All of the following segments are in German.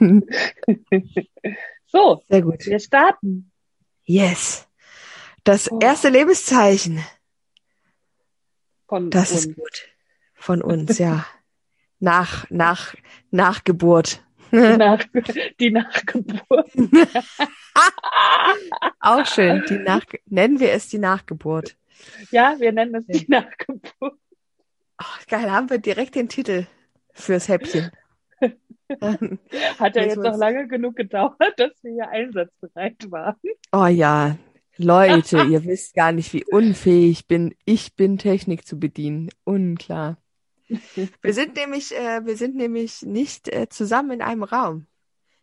So, Sehr gut. wir starten. Yes. Das Oh. erste Lebenszeichen. Von Das uns. ist gut. Von uns, ja. Nach, nach, nach Geburt. Die, Nach die Nachgeburt. Auch schön. Die nach, nennen wir es die Nachgeburt. Ja, wir nennen es die Nachgeburt. Ach, geil, haben wir direkt den Titel fürs Häppchen. Hat ja Jetzt noch lange genug gedauert, dass wir hier einsatzbereit waren. Oh ja, Leute, ihr wisst gar nicht, wie unfähig ich bin. Ich bin Technik zu bedienen. Unklar. Wir sind nämlich, äh, wir sind nämlich nicht äh, zusammen in einem Raum.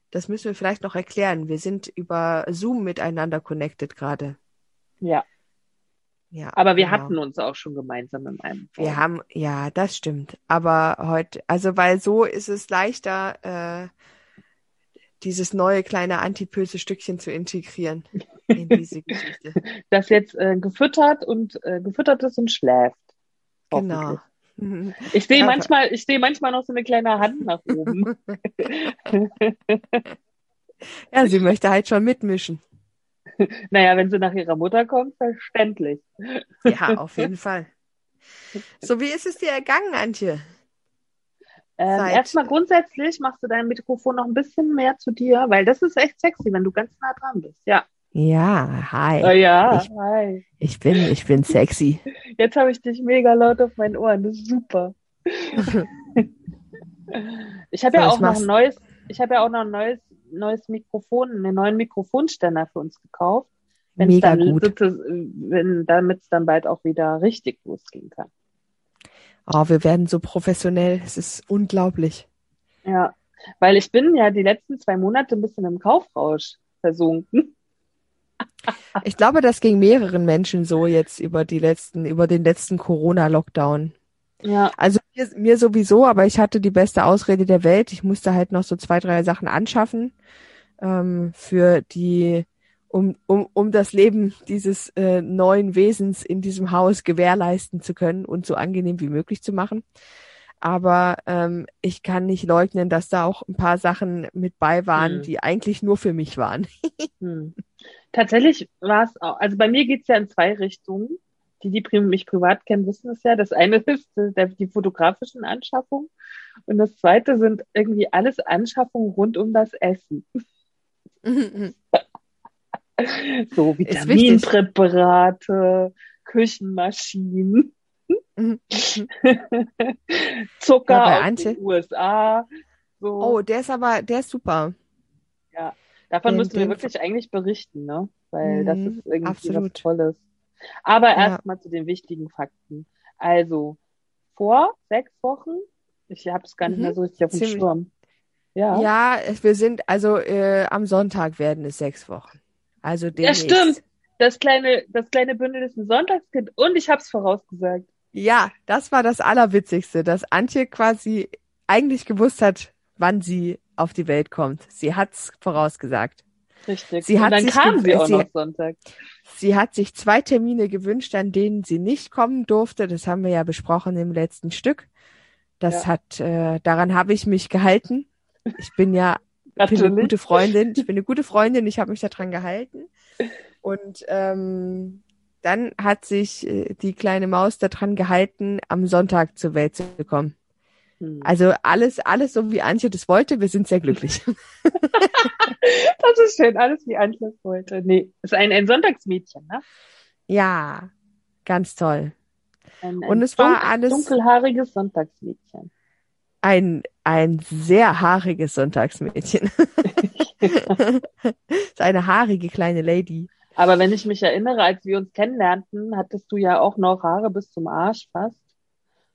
Das müssen wir vielleicht noch erklären. Wir sind über Zoom miteinander connected gerade. Ja, Ja, aber wir genau. hatten uns auch schon gemeinsam in einem Wir Raum. haben, ja, das stimmt. Aber heute, also weil so ist es leichter, äh, dieses neue kleine antipöse Stückchen zu integrieren in diese Geschichte. Das jetzt äh, gefüttert und äh, gefüttert ist und schläft. Genau. Ich sehe manchmal, ich sehe manchmal noch so eine kleine Hand nach oben. Ja, sie möchte halt schon mitmischen. naja, wenn sie nach ihrer Mutter kommt, verständlich. Ja, auf jeden Fall. So, wie ist es dir ergangen, Antje? Ähm, Seit- erstmal grundsätzlich machst du dein Mikrofon noch ein bisschen mehr zu dir, weil das ist echt sexy, wenn du ganz nah dran bist. Ja. Ja, hi. Oh ja, Ich- hi. Ich bin, ich bin sexy. Jetzt habe ich dich mega laut auf meinen Ohren. Das ist super. Ich habe ja auch noch ein neues, ich habe ja auch noch ein neues, neues Mikrofon, einen neuen Mikrofonständer für uns gekauft. Wenn's Mega dann, gut. Wenn, damit es dann bald auch wieder richtig losgehen kann. Oh, wir werden so professionell. Es ist unglaublich. Ja, weil ich bin ja die letzten zwei Monate ein bisschen im Kaufrausch versunken. Ich glaube, das ging mehreren Menschen so jetzt über die letzten, über den letzten Corona-Lockdown. Ja, Also mir, mir sowieso, aber ich hatte die beste Ausrede der Welt. Ich musste halt noch so zwei, drei Sachen anschaffen, ähm, für die, um, um, um das Leben dieses äh, neuen Wesens in diesem Haus gewährleisten zu können und so angenehm wie möglich zu machen. Aber ähm, ich kann nicht leugnen, dass da auch ein paar Sachen mit bei waren, Hm. die eigentlich nur für mich waren. Hm. Tatsächlich war es auch, also bei mir geht's ja in zwei Richtungen. Die, die mich privat kennen, wissen es ja. Das eine ist äh, der, die fotografischen Anschaffungen und das zweite sind irgendwie alles Anschaffungen rund um das Essen. So Vitaminpräparate, Küchenmaschinen, Zucker Ja, aus den USA. So. Oh, der ist aber, der ist super. Davon Den- müssen wir wirklich eigentlich berichten, ne? Weil das Mhm, ist irgendwie absolut. was Tolles. Aber Ja. erstmal zu den wichtigen Fakten. Also, vor sechs Wochen, ich habe es gar nicht Mhm, mehr so richtig auf dem ziemlich- Schirm. Ja. Ja, wir sind, also äh, am Sonntag werden es sechs Wochen. Also Ja, demnächst. stimmt. Das kleine, das kleine Bündel ist ein Sonntagskind und ich habe es vorausgesagt. Ja, das war das Allerwitzigste, dass Antje quasi eigentlich gewusst hat, wann sie auf die Welt kommt. Sie hat's vorausgesagt. Richtig. Sie und hat dann sich kam sie auch sie- noch Sonntag. Sie hat sich zwei Termine gewünscht, an denen sie nicht kommen durfte. Das haben wir ja besprochen im letzten Stück. Das Ja. hat, äh, daran habe ich mich gehalten. Ich bin ja Ich bin eine gute Freundin. Ich bin eine gute Freundin. Ich habe mich daran gehalten. Und ähm, dann hat sich äh, die kleine Maus daran gehalten, am Sonntag zur Welt zu kommen. Hm. Also alles, alles so wie Antje das wollte. Wir sind sehr glücklich. Das ist schön, alles wie Antje wollte. Nee, ist ein, ein Sonntagsmädchen, ne? ja, ganz toll. Ein, ein Und es war alles- dunkelhaariges Sonntagsmädchen. Ein, ein sehr haariges Sonntagsmädchen. ist eine haarige kleine Lady. Aber wenn ich mich erinnere, als wir uns kennenlernten, hattest du ja auch noch Haare bis zum Arsch fast.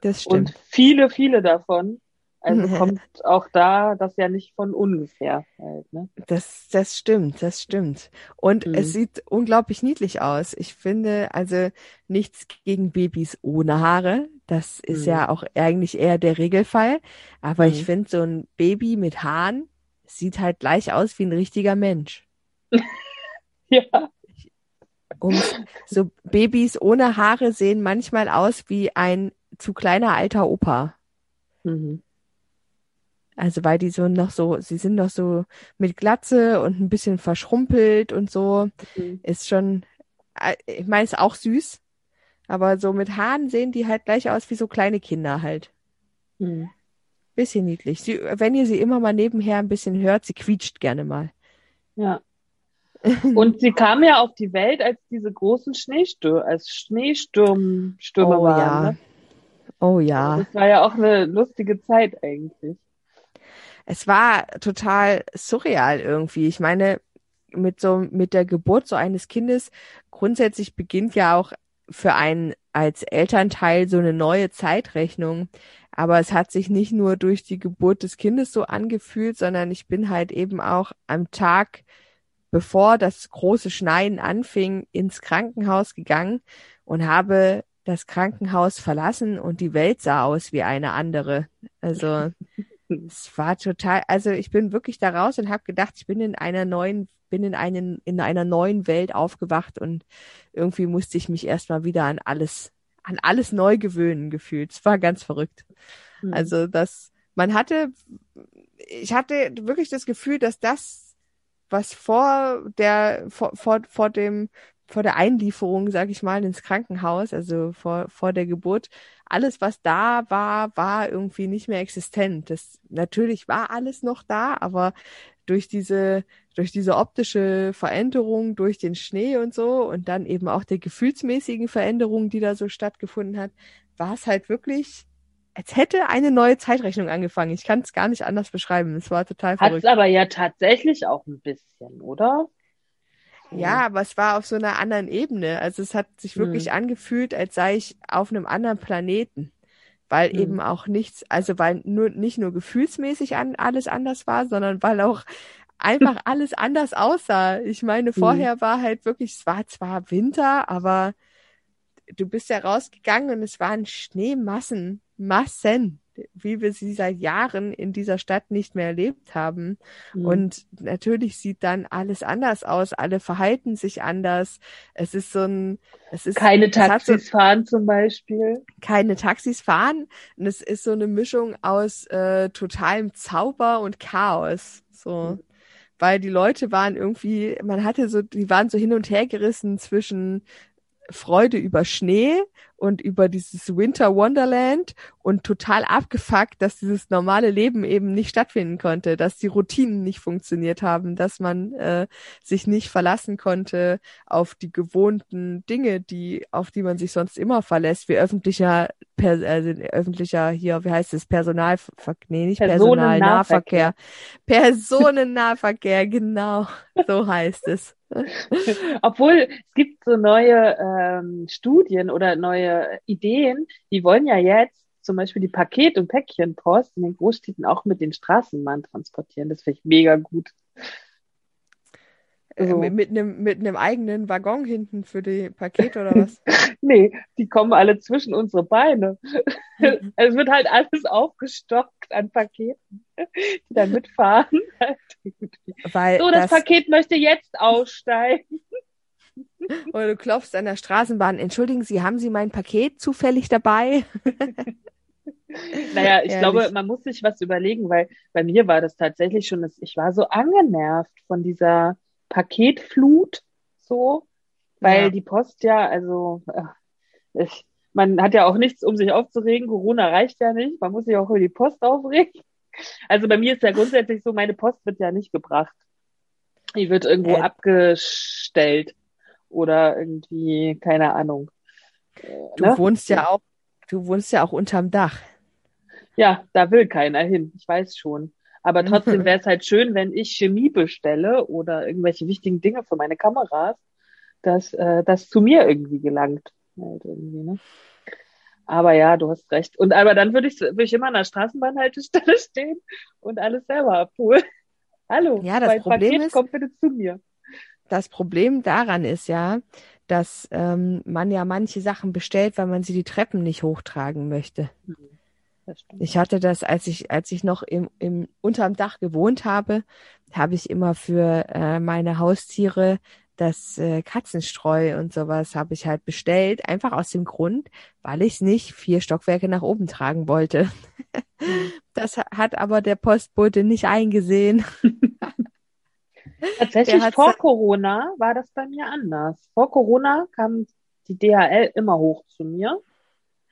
Das stimmt. Und viele, viele davon Also kommt auch da das ja nicht von ungefähr halt, ne? Das, das stimmt, das stimmt. Und Mhm. es sieht unglaublich niedlich aus. Ich finde also nichts gegen Babys ohne Haare. Das ist Mhm. ja auch eigentlich eher der Regelfall. Aber ich Mhm. finde so ein Baby mit Haaren sieht halt gleich aus wie ein richtiger Mensch. Ja. Um, so Babys ohne Haare sehen manchmal aus wie ein zu kleiner alter Opa. Mhm. Also weil die so noch so, sie sind noch so mit Glatze und ein bisschen verschrumpelt und so. Mhm. Ist schon, äh, ich meine, ist auch süß. Aber so mit Haaren sehen die halt gleich aus wie so kleine Kinder halt. Mhm. Bisschen niedlich. Sie, wenn ihr sie immer mal nebenher ein bisschen hört, sie quietscht gerne mal. Ja. Und sie kam ja auf die Welt als diese großen Schneestürme, als Schneesturmstürme Oh waren. ja. Ne? Oh ja. Das war ja auch eine lustige Zeit eigentlich. Es war total surreal irgendwie. Ich meine, mit so, mit der Geburt so eines Kindes, grundsätzlich beginnt ja auch für einen als Elternteil so eine neue Zeitrechnung. Aber es hat sich nicht nur durch die Geburt des Kindes so angefühlt, sondern ich bin halt eben auch am Tag, bevor das große Schneien anfing, ins Krankenhaus gegangen und habe das Krankenhaus verlassen und die Welt sah aus wie eine andere. Also es war total, also ich bin wirklich da raus und habe gedacht, ich bin in einer neuen, bin in einen, in einer neuen Welt aufgewacht und irgendwie musste ich mich erstmal wieder an alles, an alles neu gewöhnen gefühlt. Es war ganz verrückt. Mhm. Also das, man hatte, ich hatte wirklich das Gefühl, dass das, was vor der, vor, vor, vor dem, vor der Einlieferung, sag ich mal, ins Krankenhaus, also vor, vor der Geburt, alles, was da war, war irgendwie nicht mehr existent. Das, natürlich war alles noch da, aber durch diese, durch diese optische Veränderung, durch den Schnee und so und dann eben auch der gefühlsmäßigen Veränderung, die da so stattgefunden hat, war es halt wirklich, als hätte eine neue Zeitrechnung angefangen. Ich kann es gar nicht anders beschreiben. Es war total verrückt. aber ja tatsächlich auch ein bisschen, oder? Ja, aber es war auf so einer anderen Ebene. Also es hat sich wirklich Mhm. angefühlt, als sei ich auf einem anderen Planeten. Weil Mhm. eben auch nichts, also weil nur, nicht nur gefühlsmäßig an, alles anders war, sondern weil auch einfach alles anders aussah. Ich meine, vorher war halt wirklich, es war zwar Winter, aber du bist ja rausgegangen und es waren Schneemassen, Massen, wie wir sie seit Jahren in dieser Stadt nicht mehr erlebt haben. Mhm. Und natürlich sieht dann alles anders aus. Alle verhalten sich anders. Es ist so ein, es ist Keine hat so, Taxis fahren zum Beispiel. keine Taxis fahren. Und es ist so eine Mischung aus äh, totalem Zauber und Chaos. So. Weil die Leute waren irgendwie, man hatte so, die waren so hin und her gerissen zwischen Freude über Schnee und über dieses Winter Wonderland und total abgefuckt, dass dieses normale Leben eben nicht stattfinden konnte, dass die Routinen nicht funktioniert haben, dass man äh, sich nicht verlassen konnte auf die gewohnten Dinge, die auf die man sich sonst immer verlässt, wie öffentlicher per, also öffentlicher hier, wie heißt es, Personalverkehr, nee, nicht Personalnahverkehr, Personennahverkehr, genau, so heißt es. Obwohl es gibt so neue ähm, Studien oder neue Ideen, die wollen ja jetzt zum Beispiel die Paket- und Päckchenpost in den Großstädten auch mit den Straßenbahnen transportieren. Das finde ich mega gut. Äh, So. mit, mit einem mit einem eigenen Waggon hinten für die Pakete oder was? Nee, die kommen alle zwischen unsere Beine. Es wird halt alles aufgestockt an Paketen, die dann mitfahren. Weil So, das das, Paket möchte jetzt aussteigen. Oder du klopfst an der Straßenbahn. Entschuldigen Sie, haben Sie mein Paket zufällig dabei? Naja, ich Ehrlich. glaube, man muss sich was überlegen, weil bei mir war das tatsächlich schon, ich war so angenervt von dieser Paketflut, so, weil Ja. die Post ja, also, äh, ich, man hat ja auch nichts, um sich aufzuregen. Corona reicht ja nicht. Man muss sich auch über die Post aufregen. Also bei mir ist ja grundsätzlich so, meine Post wird ja nicht gebracht. Die wird irgendwo Äh. abgestellt oder irgendwie, keine Ahnung. Äh, Du ne? wohnst ja auch, du wohnst ja auch unterm Dach. Ja, da will keiner hin, ich weiß schon. Aber Mhm. trotzdem wäre es halt schön, wenn ich Chemie bestelle oder irgendwelche wichtigen Dinge für meine Kameras, dass äh, das zu mir irgendwie gelangt. Halt irgendwie, ne? Aber ja, du hast recht. Und aber dann würde ich, würde ich immer an der Straßenbahnhaltestelle stehen und alles selber abholen. Hallo, Ja, das mein Problem Paket ist- kommt bitte zu mir. Das Problem daran ist ja, dass ähm, man ja manche Sachen bestellt, weil man sie die Treppen nicht hochtragen möchte. Stimmt. Ich hatte das, als ich, als ich noch im, im unterm Dach gewohnt habe, habe ich immer für äh, meine Haustiere das äh, Katzenstreu und sowas habe ich halt bestellt, einfach aus dem Grund, weil ich es nicht vier Stockwerke nach oben tragen wollte. Mhm. Das ha- hat aber der Postbote nicht eingesehen. Tatsächlich vor Corona war das bei mir anders. Vor Corona kam die DHL immer hoch zu mir.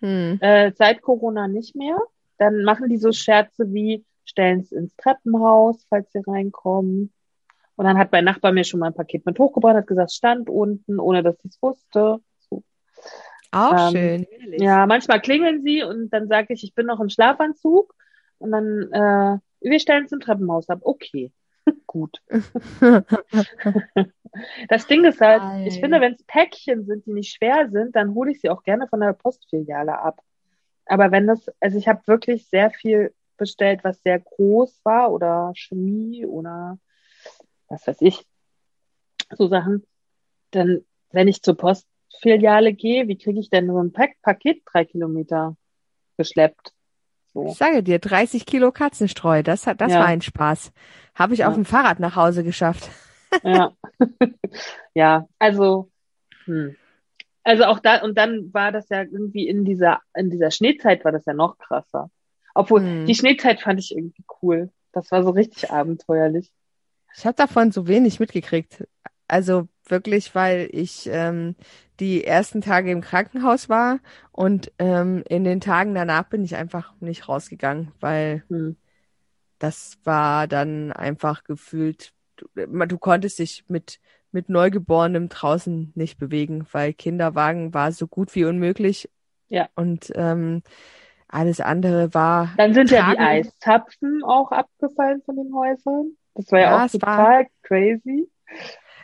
Hm. Äh, seit Corona nicht mehr. Dann machen die so Scherze wie, stellen es ins Treppenhaus, falls sie reinkommen. Und dann hat mein Nachbar mir schon mal ein Paket mit hochgebracht, hat gesagt, stand unten, ohne dass ich es wusste. So. Auch Ähm, schön. herrlich. Ja, manchmal klingeln sie und dann sage ich, ich bin noch im Schlafanzug. Und dann, äh, wir stellen es im Treppenhaus ab. Okay, gut. Das Ding ist halt, Geil. ich finde, wenn es Päckchen sind, die nicht schwer sind, dann hole ich sie auch gerne von der Postfiliale ab. Aber wenn das, also ich habe wirklich sehr viel bestellt, was sehr groß war oder Chemie oder was weiß ich, so Sachen, dann, wenn ich zur Postfiliale gehe, wie kriege ich denn so ein Pack Paket drei Kilometer geschleppt? So. Ich sage dir, 30 Kilo Katzenstreu, das hat, das Ja. war ein Spaß. Habe ich Ja. auf dem Fahrrad nach Hause geschafft. Ja. ja, also, hm. Also auch da, und dann war das ja irgendwie in dieser, in dieser Schneezeit war das ja noch krasser. Obwohl, Hm. die Schneezeit fand ich irgendwie cool. Das war so richtig abenteuerlich. Ich habe davon so wenig mitgekriegt. Also wirklich, weil ich ähm, die ersten Tage im Krankenhaus war und ähm, in den Tagen danach bin ich einfach nicht rausgegangen, weil Hm. das war dann einfach gefühlt, du, du konntest dich mit mit Neugeborenem draußen nicht bewegen, weil Kinderwagen war so gut wie unmöglich. Ja. Und ähm, alles andere war Dann sind ja die Tragen- Eiszapfen auch abgefallen von den Häusern. Das war ja, Ja, auch es war- total crazy.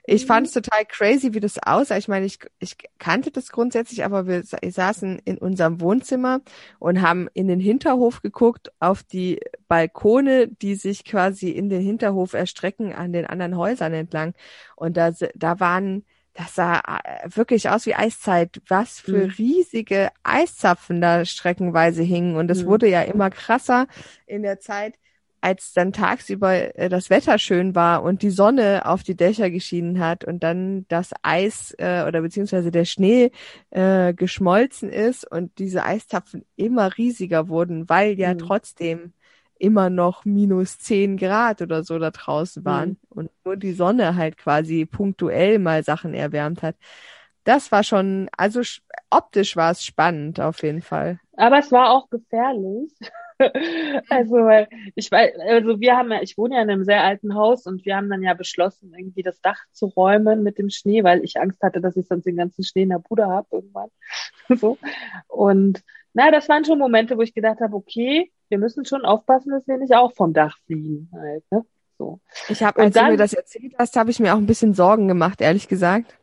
Ich Mhm. fand es total crazy, wie das aussah. Ich meine, ich, ich kannte das grundsätzlich, aber wir sa- saßen in unserem Wohnzimmer und haben in den Hinterhof geguckt, auf die Balkone, die sich quasi in den Hinterhof erstrecken an den anderen Häusern entlang. Und da, da waren, das sah äh, wirklich aus wie Eiszeit, was für Mhm. riesige Eiszapfen da streckenweise hingen. Und es Mhm. wurde ja immer krasser in der Zeit, als dann tagsüber äh, das Wetter schön war und die Sonne auf die Dächer geschienen hat und dann das Eis äh, oder beziehungsweise der Schnee äh, geschmolzen ist und diese Eiszapfen immer riesiger wurden, weil ja Mhm. trotzdem immer noch minus zehn Grad oder so da draußen waren Mhm. und nur die Sonne halt quasi punktuell mal Sachen erwärmt hat. Das war schon, also sch- optisch war es spannend auf jeden Fall. Aber es war auch gefährlich. Also, weil ich weiß, also wir haben ja, ich wohne ja in einem sehr alten Haus und wir haben dann ja beschlossen, irgendwie das Dach zu räumen mit dem Schnee, weil ich Angst hatte, dass ich sonst den ganzen Schnee in der Bude habe irgendwann. So. Und na, das waren schon Momente, wo ich gedacht habe, okay, wir müssen schon aufpassen, dass wir nicht auch vom Dach fliegen halt, ne? So. Ich habe, als du dann- mir das erzählt hast, habe ich mir auch ein bisschen Sorgen gemacht, ehrlich gesagt.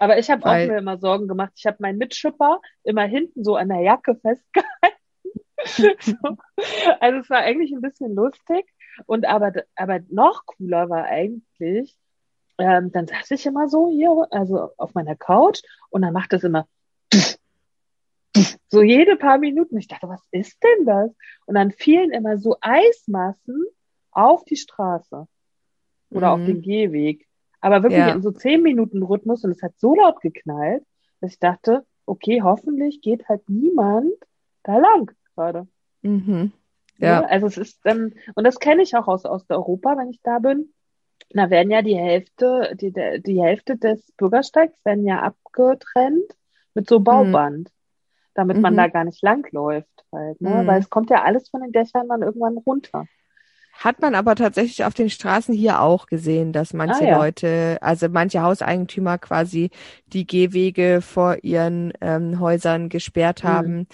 Aber ich habe auch mir immer Sorgen gemacht. Ich habe meinen Mitschipper immer hinten so an der Jacke festgehalten. so. Also es war eigentlich ein bisschen lustig. Und aber, aber noch cooler war eigentlich, ähm, dann saß ich immer so hier, also auf meiner Couch und dann macht es immer so jede paar Minuten. Ich dachte, was ist denn das? Und dann fielen immer so Eismassen auf die Straße oder auf Mhm. den Gehweg. Aber wirklich Ja. in so zehn Minuten Rhythmus und es hat so laut geknallt, dass ich dachte, okay, hoffentlich geht halt niemand da lang gerade. Mhm. Ja. Ne? Also es ist dann, und das kenne ich auch aus Osteuropa, wenn ich da bin. Da werden ja die Hälfte, die, die Hälfte des Bürgersteigs werden ja abgetrennt mit so Bauband, damit man Mhm. da gar nicht langläuft halt, ne? Mhm. Weil es kommt ja alles von den Dächern dann irgendwann runter. Hat man aber tatsächlich auf den Straßen hier auch gesehen, dass manche Ah, ja. Leute, also manche Hauseigentümer quasi die Gehwege vor ihren ähm, Häusern gesperrt Mhm. haben.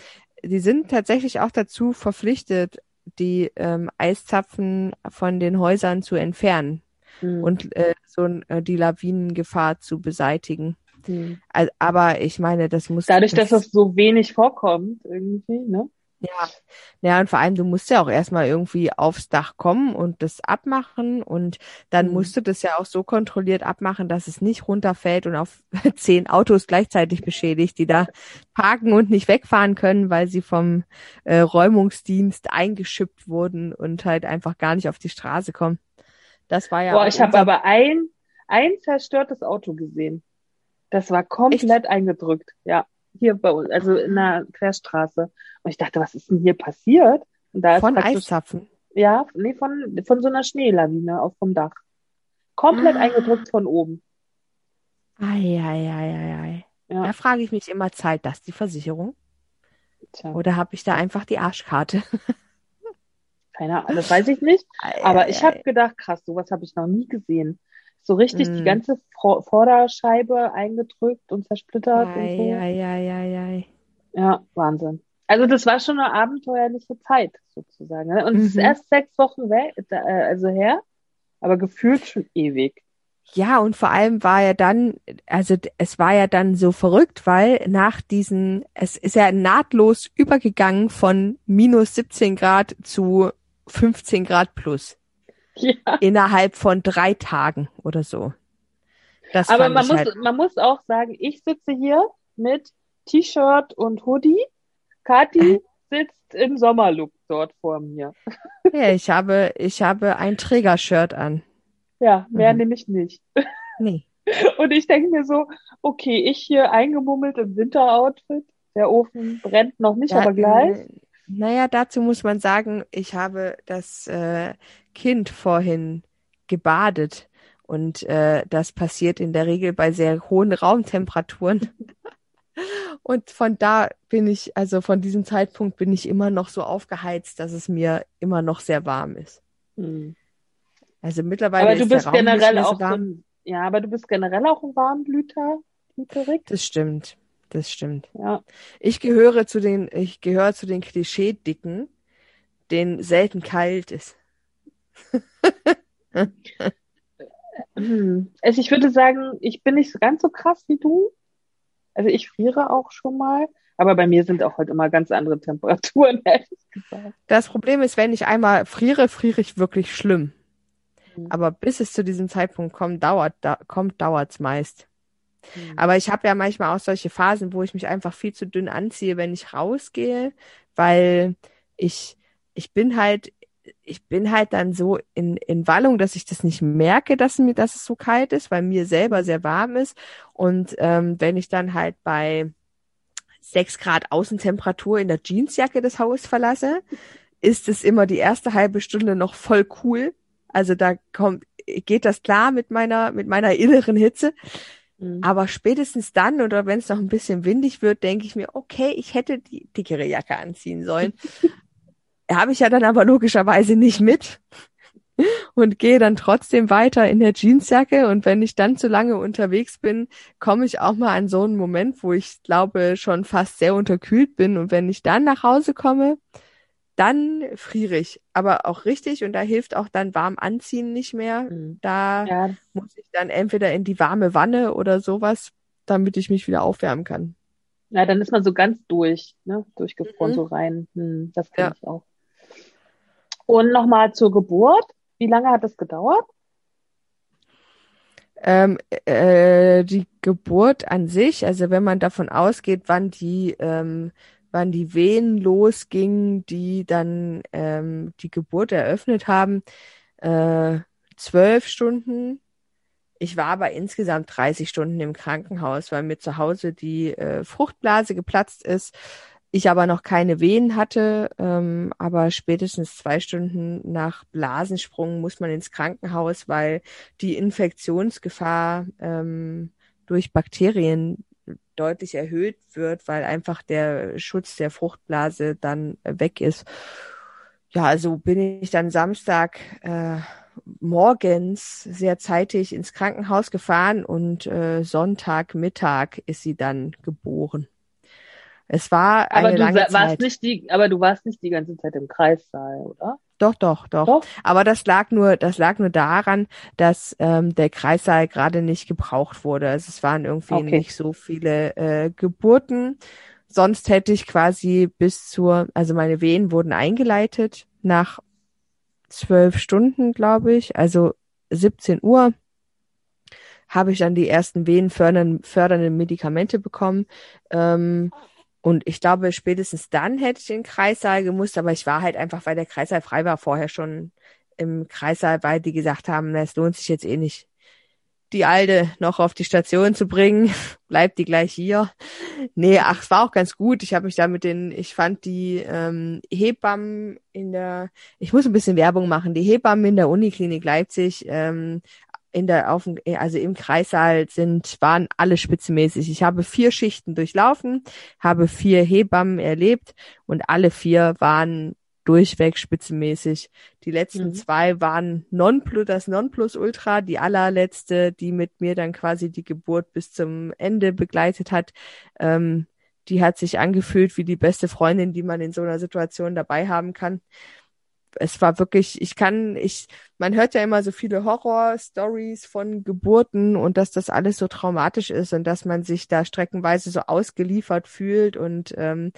Die sind tatsächlich auch dazu verpflichtet, die ähm, Eiszapfen von den Häusern zu entfernen Mhm. und äh, so äh, die Lawinengefahr zu beseitigen. Hm. Also, aber ich meine, das muss. Dadurch, dass das so wenig vorkommt, irgendwie, ne? Ja, ja, und vor allem, du musst ja auch erstmal irgendwie aufs Dach kommen und das abmachen und dann Mhm. musst du das ja auch so kontrolliert abmachen, dass es nicht runterfällt und auf zehn Autos gleichzeitig beschädigt, die da parken und nicht wegfahren können, weil sie vom äh, Räumungsdienst eingeschippt wurden und halt einfach gar nicht auf die Straße kommen. Das war ja Boah, ich habe aber ein, ein zerstörtes Auto gesehen. Das war komplett eingedrückt. Ja, hier bei uns, also in einer Querstraße. Und ich dachte, was ist denn hier passiert? Und da von Eiszapfen. ja, nee, von, von so einer Schneelawine auf vom Dach. Komplett Ah. eingedrückt von oben. Ei, ei, ei, ei, ei. Ja. Da frage ich mich immer, zahlt das die Versicherung? Tja, Oder habe ich da einfach die Arschkarte? keine Ahnung, das weiß ich nicht. Aber ich habe gedacht, krass, sowas habe ich noch nie gesehen. So richtig die Mm. ganze Vor Vorderscheibe eingedrückt und zersplittert und Ei, so. ei, ei, ei, ei. Ja, Wahnsinn. Also das war schon eine abenteuerliche Zeit sozusagen. ne? Und es ist Mhm. erst sechs Wochen weg, äh, also her, aber gefühlt schon ewig. Ja, und vor allem war ja dann, also es war ja dann so verrückt, weil nach diesen, es ist ja nahtlos übergegangen von minus 17 Grad zu 15 Grad plus Ja. innerhalb von drei Tagen oder so. Das Aber man muss, halt, man muss auch sagen, ich sitze hier mit T-Shirt und Hoodie. Kathi sitzt im Sommerlook dort vor mir. ja, ich habe, ich habe ein Trägershirt an. Ja, mehr Mhm. nämlich nicht. Nee. Und ich denke mir so, okay, ich hier eingemummelt im Winteroutfit. Der Ofen brennt noch nicht, Ja, aber gleich. äh, Naja, dazu muss man sagen, ich habe das äh, Kind vorhin gebadet und äh, das passiert in der Regel bei sehr hohen Raumtemperaturen. Und von da bin ich, also von diesem Zeitpunkt bin ich immer noch so aufgeheizt, dass es mir immer noch sehr warm ist. Hm. Also mittlerweile Aber du ist der bist Raum nicht generell so auch so warm. ein, ja, aber du bist generell auch ein Warmblüter, Dieterich. Das stimmt, das stimmt. Ja. Ich gehöre zu den, ich gehöre zu den Klischee-Dicken, denen selten kalt ist. Hm. Also ich würde sagen, ich bin nicht so ganz so krass wie du. Also ich friere auch schon mal. Aber bei mir sind auch halt immer ganz andere Temperaturen, ehrlich gesagt. Das Problem ist, wenn ich einmal friere, friere ich wirklich schlimm. Mhm. Aber bis es zu diesem Zeitpunkt kommt, dauert, da, kommt, dauert's meist. Hm. Aber ich habe ja manchmal auch solche Phasen, wo ich mich einfach viel zu dünn anziehe, wenn ich rausgehe, weil ich, ich bin halt, ich bin halt dann so in, in Wallung, dass ich das nicht merke, dass mir, dass es so kalt ist, weil mir selber sehr warm ist. Und ähm, wenn ich dann halt bei sechs Grad Außentemperatur in der Jeansjacke das Haus verlasse, ist es immer die erste halbe Stunde noch voll cool. Also da kommt, geht das klar mit meiner, mit meiner inneren Hitze. Hm. Aber spätestens dann oder wenn es noch ein bisschen windig wird, denke ich mir, okay, ich hätte die dickere Jacke anziehen sollen. Habe ich ja dann aber logischerweise nicht mit und gehe dann trotzdem weiter in der Jeansjacke. Und wenn ich dann zu lange unterwegs bin, komme ich auch mal an so einen Moment, wo ich glaube schon fast sehr unterkühlt bin. Und wenn ich dann nach Hause komme, dann friere ich. Aber auch richtig und da hilft auch dann warm anziehen nicht mehr. Hm. Da Ja, muss ich dann entweder in die warme Wanne oder sowas, damit ich mich wieder aufwärmen kann. ja, dann ist man so ganz durch, ne? Durchgefroren Mhm. so rein. Hm, das kenne Ja. ich auch. Und nochmal zur Geburt. Wie lange hat das gedauert? Ähm, äh, die Geburt an sich, also wenn man davon ausgeht, wann die, ähm, wann die Wehen losgingen, die dann ähm, die Geburt eröffnet haben, äh, zwölf Stunden. Ich war aber insgesamt 30 Stunden im Krankenhaus, weil mir zu Hause die äh, Fruchtblase geplatzt ist. Ich aber noch keine Wehen hatte, ähm, aber spätestens zwei Stunden nach Blasensprung muss man ins Krankenhaus, weil die Infektionsgefahr ähm, durch Bakterien deutlich erhöht wird, weil einfach der Schutz der Fruchtblase dann weg ist. Ja, also bin ich dann Samstag äh, morgens sehr zeitig ins Krankenhaus gefahren und äh, Sonntagmittag ist sie dann geboren. Es war Aber eine du lange Zeit. nicht die, aber du warst nicht die ganze Zeit im Kreissaal, oder? Doch, doch, doch, Doch? Aber das lag nur, das lag nur daran, dass ähm, der Kreissaal gerade nicht gebraucht wurde. Also es waren irgendwie Okay. nicht so viele äh, Geburten. Sonst hätte ich quasi bis zur, also meine Wehen wurden eingeleitet nach zwölf Stunden, glaube ich, also 17 Uhr habe ich dann die ersten wehenfördernden fördernden Medikamente bekommen. Ähm, und ich glaube, spätestens dann hätte ich in den Kreissaal gemusst, aber ich war halt einfach, weil der Kreissaal frei war, vorher schon im Kreissaal, weil die gesagt haben, es lohnt sich jetzt eh nicht, die Alte noch auf die Station zu bringen. Bleibt die gleich hier. Nee, ach, es war auch ganz gut. Ich habe mich da mit den, ich fand die ähm, Hebammen in der, ich muss ein bisschen Werbung machen, die Hebammen in der Uniklinik Leipzig, ähm, in der auf dem, also im Kreissaal sind waren alle spitzenmäßig. Ich habe vier Schichten durchlaufen, habe vier Hebammen erlebt und alle vier waren durchweg spitzenmäßig. Die letzten Mhm. zwei waren Nonplus, das Nonplusultra, die allerletzte, die mit mir dann quasi die Geburt bis zum Ende begleitet hat. Ähm, die hat sich angefühlt wie die beste Freundin, die man in so einer Situation dabei haben kann. Es war wirklich, ich kann, ich, man hört ja immer so viele Horror-Stories von Geburten und dass das alles so traumatisch ist und dass man sich da streckenweise so ausgeliefert fühlt und ähm,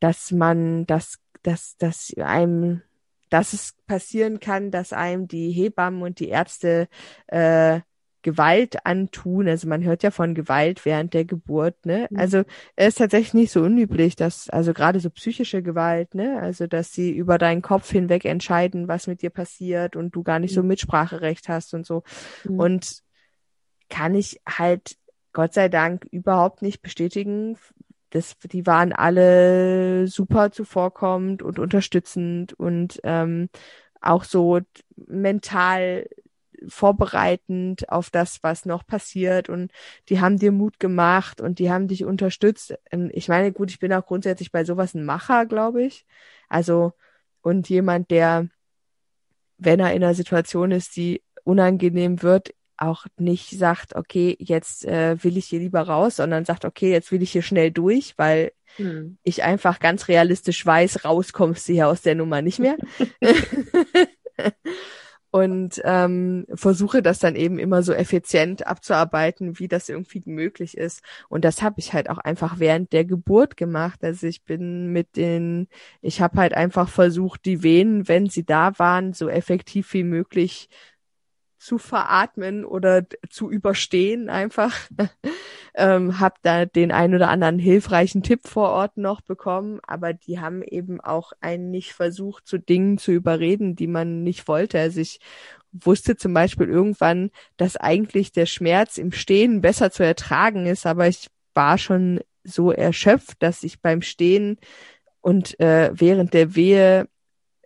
dass man, dass, dass, dass einem, dass es passieren kann, dass einem die Hebammen und die Ärzte äh, Gewalt antun. Also man hört ja von Gewalt während der Geburt, ne? Mhm. Also es ist tatsächlich nicht so unüblich, dass, also gerade so psychische Gewalt, ne? Also dass sie über deinen Kopf hinweg entscheiden, was mit dir passiert und du gar nicht so Mhm. Mitspracherecht hast und so. Mhm. Und kann ich halt Gott sei Dank überhaupt nicht bestätigen. Das, die waren alle super zuvorkommend und unterstützend und ähm, auch so mental vorbereitend auf das, was noch passiert und die haben dir Mut gemacht und die haben dich unterstützt. Ich meine, gut, ich bin auch grundsätzlich bei sowas ein Macher, glaube ich. Also und jemand, der, wenn er in einer Situation ist, die unangenehm wird, auch nicht sagt, okay, jetzt äh, will ich hier lieber raus, sondern sagt, okay, jetzt will ich hier schnell durch, weil Hm. ich einfach ganz realistisch weiß, rauskommst du hier aus der Nummer nicht mehr. Und ähm, versuche das dann eben immer so effizient abzuarbeiten, wie das irgendwie möglich ist. Und das habe ich halt auch einfach während der Geburt gemacht. Also ich bin mit den, ich habe halt einfach versucht, die Venen, wenn sie da waren, so effektiv wie möglich zu veratmen oder zu überstehen einfach. ähm, hab da den ein oder anderen hilfreichen Tipp vor Ort noch bekommen, aber die haben eben auch einen nicht versucht, zu Dingen zu überreden, die man nicht wollte. Also ich wusste zum Beispiel irgendwann, dass eigentlich der Schmerz im Stehen besser zu ertragen ist, aber ich war schon so erschöpft, dass ich beim Stehen und äh, während der Wehe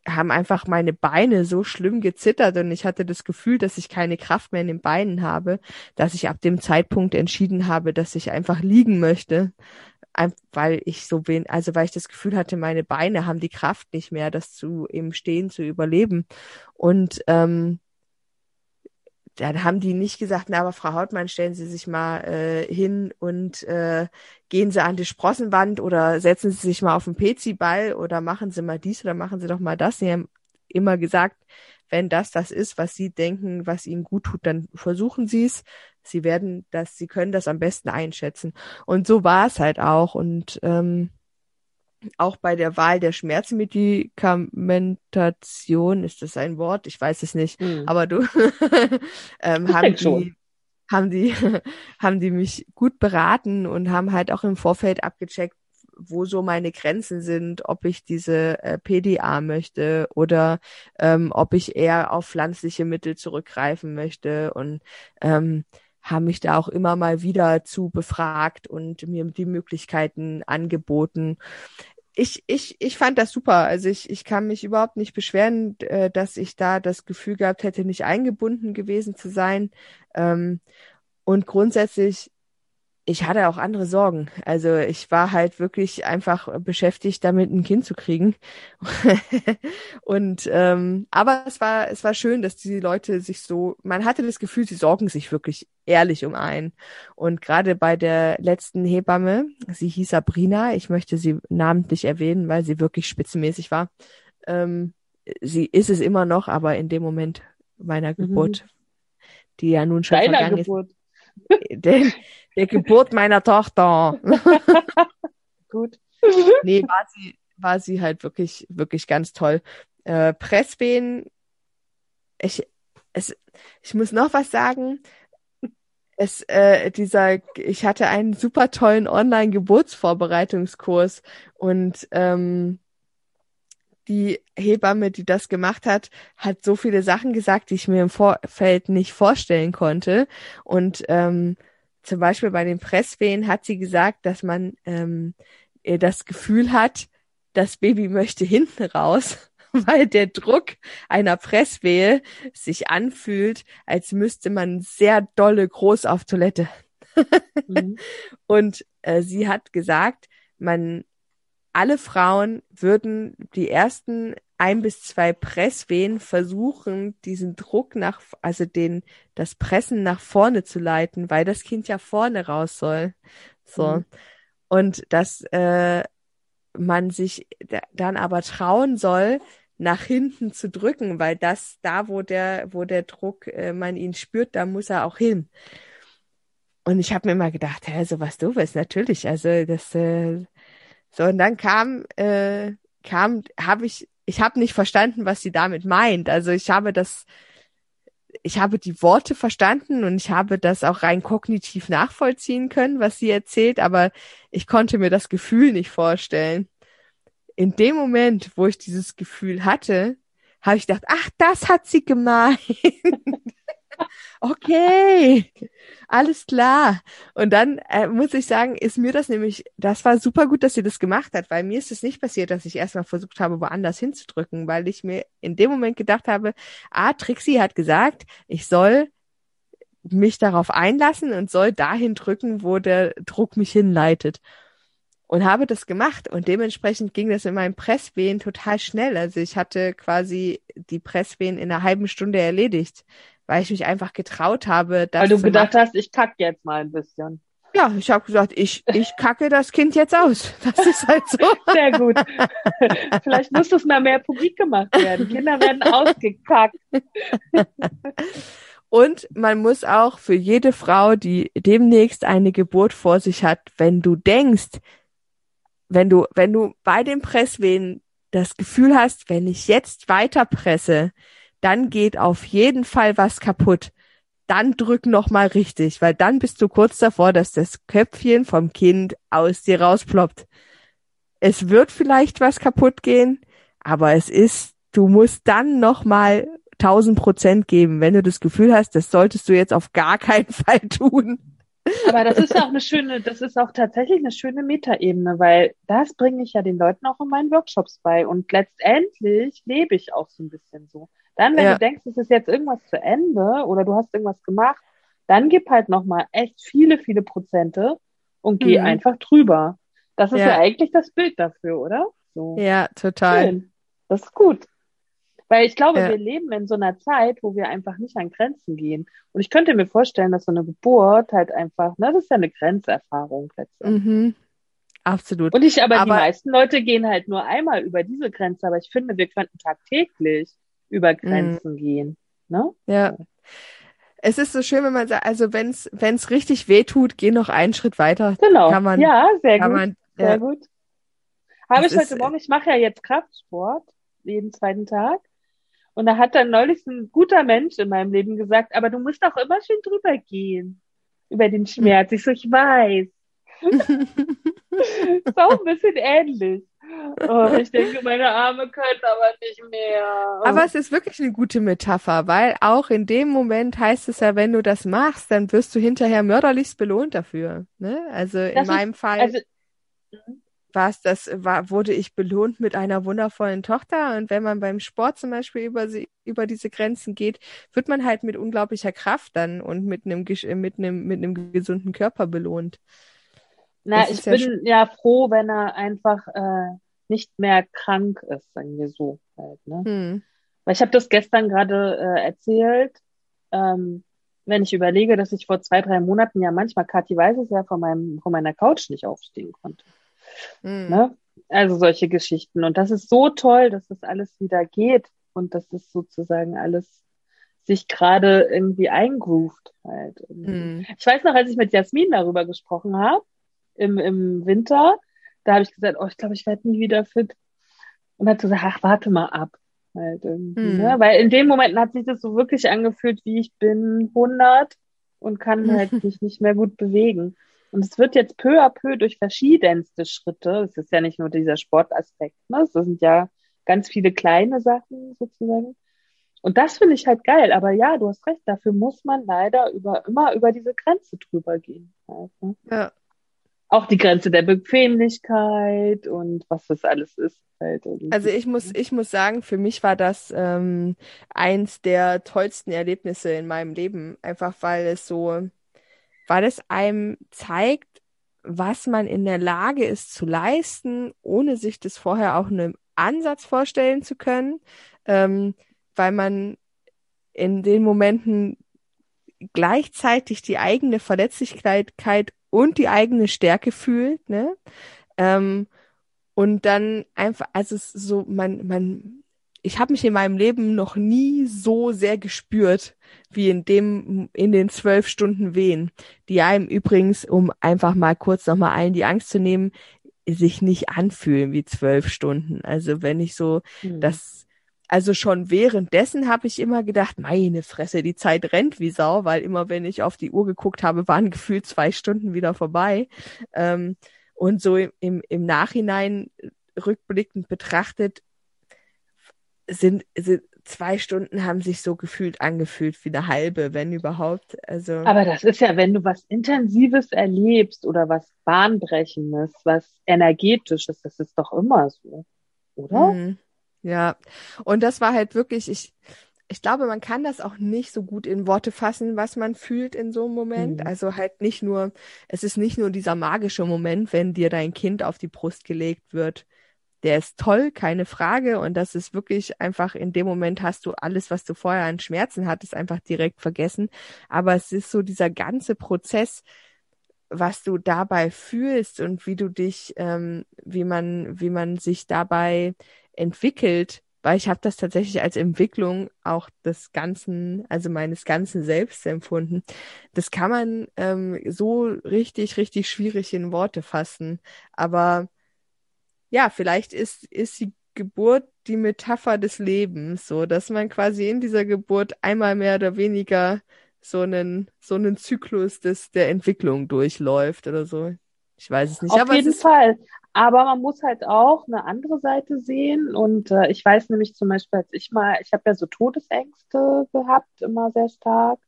haben einfach meine Beine so schlimm gezittert und ich hatte das Gefühl, dass ich keine Kraft mehr in den Beinen habe, dass ich ab dem Zeitpunkt entschieden habe, dass ich einfach liegen möchte, weil ich so wen, also weil ich das Gefühl hatte, meine Beine haben die Kraft nicht mehr, das zu im Stehen zu überleben. Und ähm, dann haben die nicht gesagt, na, aber Frau Hautmann, stellen Sie sich mal äh, hin und äh, gehen Sie an die Sprossenwand oder setzen Sie sich mal auf den PC-Ball oder machen Sie mal dies oder machen Sie doch mal das. Sie haben immer gesagt, wenn das das ist, was Sie denken, was Ihnen gut tut, dann versuchen Sie es. Sie werden das, Sie können das am besten einschätzen. Und so war es halt auch. Und ähm, auch bei der Wahl der Schmerzmedikamentation, ist das ein Wort? Ich weiß es nicht. Hm. Aber du ähm, Ich haben denk die, schon. haben die, haben die mich gut beraten und haben halt auch im Vorfeld abgecheckt, wo so meine Grenzen sind, ob ich diese äh, PDA möchte oder ähm, ob ich eher auf pflanzliche Mittel zurückgreifen möchte und ähm, haben mich da auch immer mal wieder zu befragt und mir die Möglichkeiten angeboten. Ich, ich, ich fand das super. Also ich, ich kann mich überhaupt nicht beschweren, äh, dass ich da das Gefühl gehabt hätte, nicht eingebunden gewesen zu sein. Ähm, und grundsätzlich, ich hatte auch andere Sorgen. Also ich war halt wirklich einfach beschäftigt, damit ein Kind zu kriegen. und ähm, aber es war es war schön, dass die Leute sich so, man hatte das Gefühl, sie sorgen sich wirklich ehrlich um einen. Und gerade bei der letzten Hebamme, sie hieß Sabrina, ich möchte sie namentlich erwähnen, weil sie wirklich spitzenmäßig war. Ähm, sie ist es immer noch, aber in dem Moment meiner Mhm. Geburt, die ja nun schon Deiner vergangen Geburt. ist, der, der Geburt meiner Tochter. Gut. nee, war sie, war sie halt wirklich, wirklich ganz toll. Äh, Presswehen, ich, es, ich muss noch was sagen. Es, äh, dieser, ich hatte einen super tollen Online-Geburtsvorbereitungskurs und ähm, die Hebamme, die das gemacht hat, hat so viele Sachen gesagt, die ich mir im Vorfeld nicht vorstellen konnte. Und ähm, zum Beispiel bei den Presswehen hat sie gesagt, dass man ähm, äh, das Gefühl hat, das Baby möchte hinten raus, weil der Druck einer Presswehe sich anfühlt, als müsste man sehr dolle groß auf Toilette. Mhm. Und äh, sie hat gesagt, man alle Frauen würden die ersten ein bis zwei Presswehen versuchen, diesen Druck nach, also den, das Pressen nach vorne zu leiten, weil das Kind ja vorne raus soll. So. Mhm. Und dass äh, man sich da, dann aber trauen soll, nach hinten zu drücken, weil das da, wo der, wo der Druck, äh, man ihn spürt, da muss er auch hin. Und ich habe mir immer gedacht, hä, so was doofes, natürlich. Also das, äh, so und dann kam, äh, kam, habe ich, ich habe nicht verstanden, was sie damit meint. Also ich habe das, ich habe die Worte verstanden und ich habe das auch rein kognitiv nachvollziehen können, was sie erzählt, aber ich konnte mir das Gefühl nicht vorstellen. In dem Moment, wo ich dieses Gefühl hatte, habe ich gedacht, ach, das hat sie gemeint. okay, alles klar. Und dann äh, muss ich sagen, ist mir das nämlich, das war super gut, dass sie das gemacht hat, weil mir ist es nicht passiert, dass ich erstmal versucht habe, woanders hinzudrücken, weil ich mir in dem Moment gedacht habe, ah, Trixie hat gesagt, ich soll mich darauf einlassen und soll dahin drücken, wo der Druck mich hinleitet. Und habe das gemacht und dementsprechend ging das in meinen Presswehen total schnell. Also ich hatte quasi die Presswehen in einer halben Stunde erledigt, weil ich mich einfach getraut habe, das Weil du gedacht machen. hast, ich kack jetzt mal ein bisschen. Ja, ich habe gesagt, ich, ich kacke das Kind jetzt aus. Das ist halt so. Sehr gut. Vielleicht muss es mal mehr publik gemacht werden. Kinder werden ausgekackt. Und man muss auch für jede Frau, die demnächst eine Geburt vor sich hat, wenn du denkst, wenn du, wenn du bei den Presswehen das Gefühl hast, wenn ich jetzt weiter presse, dann geht auf jeden Fall was kaputt. Dann drück noch mal richtig, weil dann bist du kurz davor, dass das Köpfchen vom Kind aus dir rausploppt. Es wird vielleicht was kaputt gehen, aber es ist, du musst dann noch mal 1000 Prozent geben, wenn du das Gefühl hast, das solltest du jetzt auf gar keinen Fall tun. Aber das ist auch eine schöne, das ist auch tatsächlich eine schöne Metaebene, weil das bringe ich ja den Leuten auch in meinen Workshops bei. Und letztendlich lebe ich auch so ein bisschen so. Dann, wenn Ja. du denkst, es ist jetzt irgendwas zu Ende oder du hast irgendwas gemacht, dann gib halt nochmal echt viele, viele Prozente und geh Mhm. einfach drüber. Das ist ja. Ja. eigentlich das Bild dafür, oder? So. Ja, total. Schön. Das ist gut. Weil ich glaube, Ja. wir leben in so einer Zeit, wo wir einfach nicht an Grenzen gehen. Und ich könnte mir vorstellen, dass so eine Geburt halt einfach, ne, das ist ja eine Grenzerfahrung letztendlich. Mhm. Absolut. Und ich, aber, die Aber- meisten Leute gehen halt nur einmal über diese Grenze, aber ich finde, wir könnten tagtäglich über Mhm. Grenzen gehen. Ne? Ja. Es ist so schön, wenn man sagt, also wenn es richtig weh tut, geh noch einen Schritt weiter. Genau. Kann man- ja, sehr gut. man, Sehr ja, gut. Habe ich heute Morgen, ich mache ja jetzt Kraftsport jeden zweiten Tag. Und da hat dann neulich ein guter Mensch in meinem Leben gesagt, aber du musst auch immer schön drüber gehen. Über den Schmerz. Ich so, ich weiß. Auch ein bisschen ähnlich. Oh, ich denke, meine Arme können aber nicht mehr. Aber es ist wirklich eine gute Metapher, weil auch in dem Moment heißt es ja, wenn du das machst, dann wirst du hinterher mörderlichst belohnt dafür. Ne? Also in Das ist- meinem Fall also, war es das, war, wurde ich belohnt mit einer wundervollen Tochter. Und wenn man beim Sport zum Beispiel über sie, über diese Grenzen geht, wird man halt mit unglaublicher Kraft dann und mit einem, mit einem, mit einem gesunden Körper belohnt. Na, das ich ist ja bin ja froh, wenn er einfach äh, nicht mehr krank ist, sagen wir so halt, ne? Hm. Weil ich habe das gestern gerade äh, erzählt, ähm, wenn ich überlege, dass ich vor zwei, drei Monaten ja manchmal, Kathi weiß es ja, von meinem, von meiner Couch nicht aufstehen konnte. Hm. Ne? Also solche Geschichten. Und das ist so toll, dass das alles wieder geht. und das ist sozusagen alles sich gerade irgendwie eingroovt halt. Hm. Ich weiß noch, als ich mit Jasmin darüber gesprochen habe, im, im Winter, da habe ich gesagt, oh, ich glaube, ich werde nie wieder fit. Und hat so gesagt, ach, warte mal ab. Halt Hm. ne? Weil in den Momenten hat sich das so wirklich angefühlt, wie ich bin 100 und kann halt mich nicht mehr gut bewegen. Und es wird jetzt peu à peu durch verschiedenste Schritte, es ist ja nicht nur dieser Sportaspekt, ne? Es sind ja ganz viele kleine Sachen sozusagen. Und das finde ich halt geil. Aber ja, du hast recht, dafür muss man leider über, immer über diese Grenze drüber gehen. Ne? Ja. Auch die Grenze der Bequemlichkeit und was das alles ist. Halt. Also ich muss, ich muss sagen, für mich war das ähm, eins der tollsten Erlebnisse in meinem Leben, einfach weil es so, weil es einem zeigt, was man in der Lage ist zu leisten, ohne sich das vorher auch nur im Ansatz vorstellen zu können, ähm, weil man in den Momenten gleichzeitig die eigene Verletzlichkeit und die eigene Stärke fühlt, ne? Ähm, und dann einfach, also es ist so, man, man, ich habe mich in meinem Leben noch nie so sehr gespürt wie in dem, in den zwölf Stunden Wehen, die einem übrigens, um einfach mal kurz nochmal allen die Angst zu nehmen, sich nicht anfühlen wie zwölf Stunden. Also wenn ich so Hm. das, also schon währenddessen habe ich immer gedacht, meine Fresse, die Zeit rennt wie Sau, weil immer wenn ich auf die Uhr geguckt habe, waren gefühlt zwei Stunden wieder vorbei. Ähm, und so im, im, Nachhinein rückblickend betrachtet, sind, sind zwei Stunden haben sich so gefühlt angefühlt wie eine halbe, wenn überhaupt. Also Aber das ist ja, wenn du was Intensives erlebst oder was Bahnbrechendes, was Energetisches, das ist doch immer so, oder? Mhm. Ja, und das war halt wirklich, ich, ich glaube, man kann das auch nicht so gut in Worte fassen, was man fühlt in so einem Moment. Mhm. Also halt nicht nur, es ist nicht nur dieser magische Moment, wenn dir dein Kind auf die Brust gelegt wird. Der ist toll, keine Frage. Und das ist wirklich einfach, in dem Moment hast du alles, was du vorher an Schmerzen hattest, einfach direkt vergessen. Aber es ist so dieser ganze Prozess, was du dabei fühlst und wie du dich, ähm, wie man, wie man sich dabei entwickelt, weil ich habe das tatsächlich als Entwicklung auch des ganzen, also meines ganzen Selbst empfunden. Das kann man ähm, so richtig, richtig schwierig in Worte fassen. Aber ja, vielleicht ist, ist die Geburt die Metapher des Lebens, so dass man quasi in dieser Geburt einmal mehr oder weniger so einen, so einen Zyklus des, der Entwicklung durchläuft oder so. Ich weiß es nicht, Auf jeden Fall. Aber man muss halt auch eine andere Seite sehen. Und äh, ich weiß nämlich zum Beispiel, als ich mal, ich habe ja so Todesängste gehabt, immer sehr stark.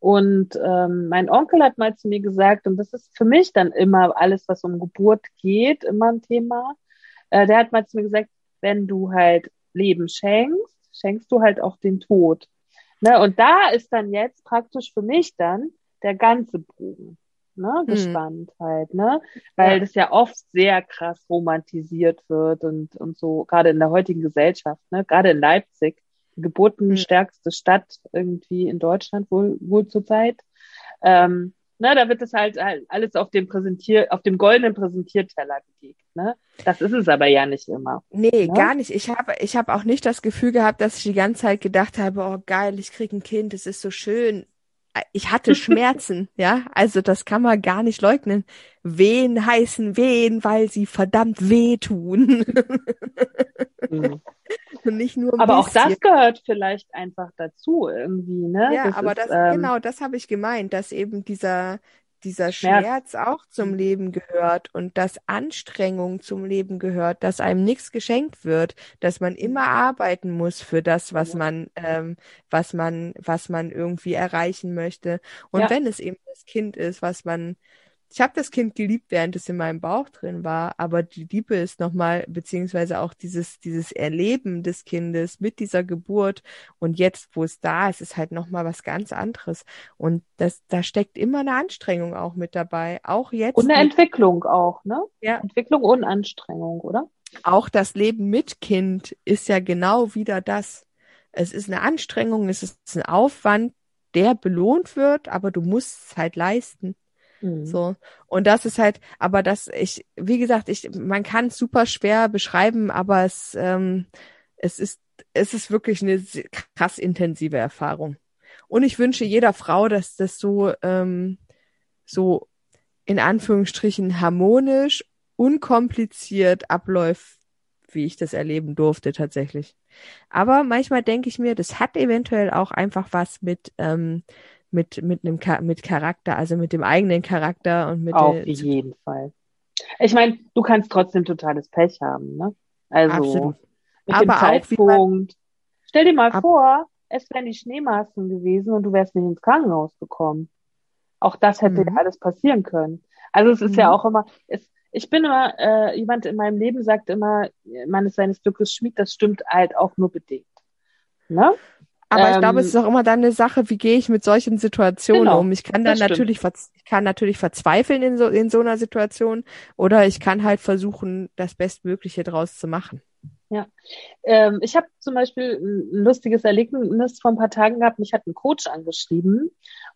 Und ähm, mein Onkel hat mal zu mir gesagt, und das ist für mich dann immer alles, was um Geburt geht, immer ein Thema. Äh, der hat mal zu mir gesagt, wenn du halt Leben schenkst, schenkst du halt auch den Tod. Ne? Und da ist dann jetzt praktisch für mich dann der ganze Bogen ne, gespannt halt, ne? Weil Ja. das ja oft sehr krass romantisiert wird und, und so, gerade in der heutigen Gesellschaft, ne? Gerade in Leipzig, die geburtenstärkste Stadt irgendwie in Deutschland wohl, wohl zurzeit. Ähm, ne, da wird es halt, halt alles auf dem Präsentier, auf dem goldenen Präsentierteller gelegt, ne? Das ist es aber ja nicht immer. Nee, Ja? gar nicht. Ich habe ich hab auch nicht das Gefühl gehabt, dass ich die ganze Zeit gedacht habe, oh geil, ich krieg ein Kind, es ist so schön. Ich hatte Schmerzen, ja, also das kann man gar nicht leugnen. Wehen heißen Wehen, weil sie verdammt wehtun. Mhm. Nicht nur Aber auch bisschen. das gehört vielleicht einfach dazu irgendwie, ne? Ja, Das aber ist, das, ähm, genau, das habe ich gemeint, dass eben dieser, dieser Schmerz. Schmerz auch zum Leben gehört und dass Anstrengung zum Leben gehört, dass einem nichts geschenkt wird, dass man immer arbeiten muss für das, was Ja. man, ähm, was man, was man irgendwie erreichen möchte. Und Ja. wenn es eben das Kind ist, was man ich habe das Kind geliebt, während es in meinem Bauch drin war, aber die Liebe ist nochmal, beziehungsweise auch dieses, dieses Erleben des Kindes mit dieser Geburt und jetzt, wo es da ist, ist halt nochmal was ganz anderes. Und das, da steckt immer eine Anstrengung auch mit dabei. Auch jetzt, Und eine mit, Entwicklung auch, ne? Ja. Entwicklung und Anstrengung, oder? auch das Leben mit Kind ist ja genau wieder das. Es ist eine Anstrengung, es ist ein Aufwand, der belohnt wird, aber du musst es halt leisten. Mhm. So. Und das ist halt, aber das, ich, wie gesagt, ich, man kann es super schwer beschreiben, aber es, ähm, es ist, es ist wirklich eine krass intensive Erfahrung. Und ich wünsche jeder Frau, dass das so, ähm, so in Anführungsstrichen harmonisch, unkompliziert abläuft, wie ich das erleben durfte tatsächlich. Aber manchmal denke ich mir, das hat eventuell auch einfach was mit ähm, mit mit einem mit Charakter, also mit dem eigenen Charakter und mit auf jeden Fall. Ich meine, du kannst trotzdem totales Pech haben, ne? Also Absolut. mit Aber dem Zeitpunkt. Stell dir mal vor, es wären die Schneemassen gewesen und du wärst nicht ins Krankenhaus gekommen. Auch das hätte mhm. alles passieren können. Also es ist mhm. ja auch immer, es, ich bin immer, äh, jemand in meinem Leben sagt immer, man ist seines Glückes Schmied, das stimmt halt auch nur bedingt. Ne? Aber ähm, ich glaube, es ist auch immer dann eine Sache, wie gehe ich mit solchen Situationen genau, um? Ich kann dann natürlich, ich kann natürlich verzweifeln in so, in so einer Situation oder ich kann halt versuchen, das Bestmögliche draus zu machen. Ja, ähm, ich habe zum Beispiel ein lustiges Erlebnis vor ein paar Tagen gehabt. Mich hat ein Coach angeschrieben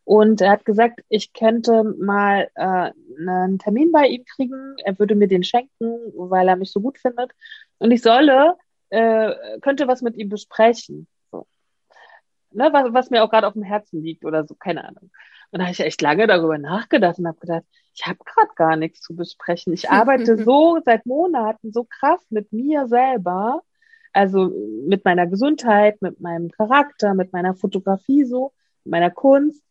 und er hat gesagt, ich könnte mal äh, einen Termin bei ihm kriegen. Er würde mir den schenken, weil er mich so gut findet. Und ich solle, äh, könnte was mit ihm besprechen. Ne, was, was mir auch gerade auf dem Herzen liegt oder so, keine Ahnung. Und da habe ich echt lange darüber nachgedacht und habe gedacht, ich habe gerade gar nichts zu besprechen. Ich arbeite so seit Monaten so krass mit mir selber, also mit meiner Gesundheit, mit meinem Charakter, mit meiner Fotografie so, mit meiner Kunst,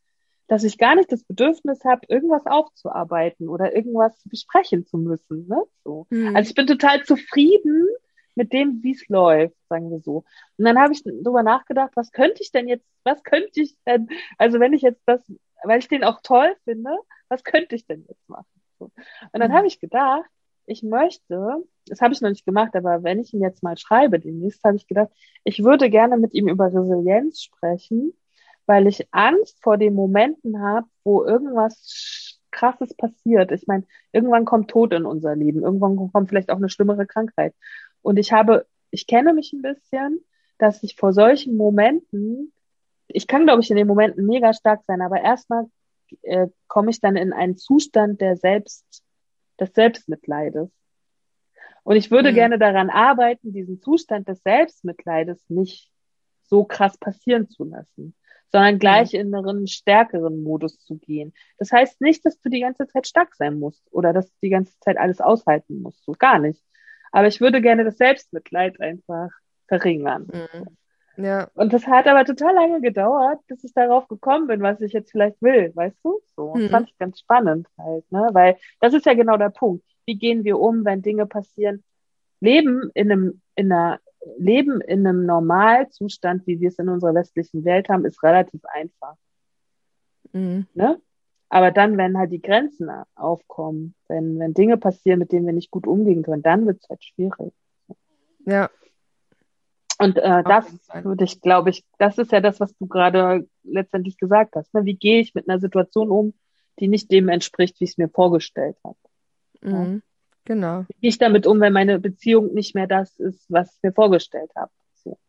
dass ich gar nicht das Bedürfnis habe, irgendwas aufzuarbeiten oder irgendwas besprechen zu müssen. Ne? So. Mhm. Also ich bin total zufrieden mit dem, wie es läuft, sagen wir so. Und dann habe ich darüber nachgedacht, was könnte ich denn jetzt, was könnte ich denn, also wenn ich jetzt das weil ich den auch toll finde, was könnte ich denn jetzt machen? So. Und dann mhm. habe ich gedacht, ich möchte, das habe ich noch nicht gemacht, aber wenn ich ihn jetzt mal schreibe demnächst, habe ich gedacht, ich würde gerne mit ihm über Resilienz sprechen, weil ich Angst vor den Momenten habe, wo irgendwas Krasses passiert. Ich meine, irgendwann kommt Tod in unser Leben, irgendwann kommt vielleicht auch eine schlimmere Krankheit. Und ich habe, ich kenne mich ein bisschen, dass ich vor solchen Momenten ich kann, glaube ich, in den Momenten mega stark sein, aber erstmal äh, komme ich dann in einen Zustand der Selbst, des Selbstmitleides. Und ich würde mhm. gerne daran arbeiten, diesen Zustand des Selbstmitleides nicht so krass passieren zu lassen, sondern gleich mhm. in einen stärkeren Modus zu gehen. Das heißt nicht, dass du die ganze Zeit stark sein musst oder dass du die ganze Zeit alles aushalten musst. So gar nicht. Aber ich würde gerne das Selbstmitleid einfach verringern. Mhm. Ja. Und das hat aber total lange gedauert, bis ich darauf gekommen bin, was ich jetzt vielleicht will, weißt du? So. Mhm. Das fand ich ganz spannend halt, ne? Weil das ist ja genau der Punkt. Wie gehen wir um, wenn Dinge passieren? Leben in einem, in einer, Leben in einem Normalzustand, wie wir es in unserer westlichen Welt haben, ist relativ einfach. Mhm. Ne? Aber dann, wenn halt die Grenzen aufkommen, wenn, wenn Dinge passieren, mit denen wir nicht gut umgehen können, dann wird es halt schwierig. Ja, und äh, das würde ich, glaube ich, das ist ja das, was du gerade letztendlich gesagt hast. Ne? Wie gehe ich mit einer Situation um, die nicht dem entspricht, wie ich es mir vorgestellt habe? Mhm, ja? Genau. Wie gehe ich damit um, wenn meine Beziehung nicht mehr das ist, was ich mir vorgestellt habe? So.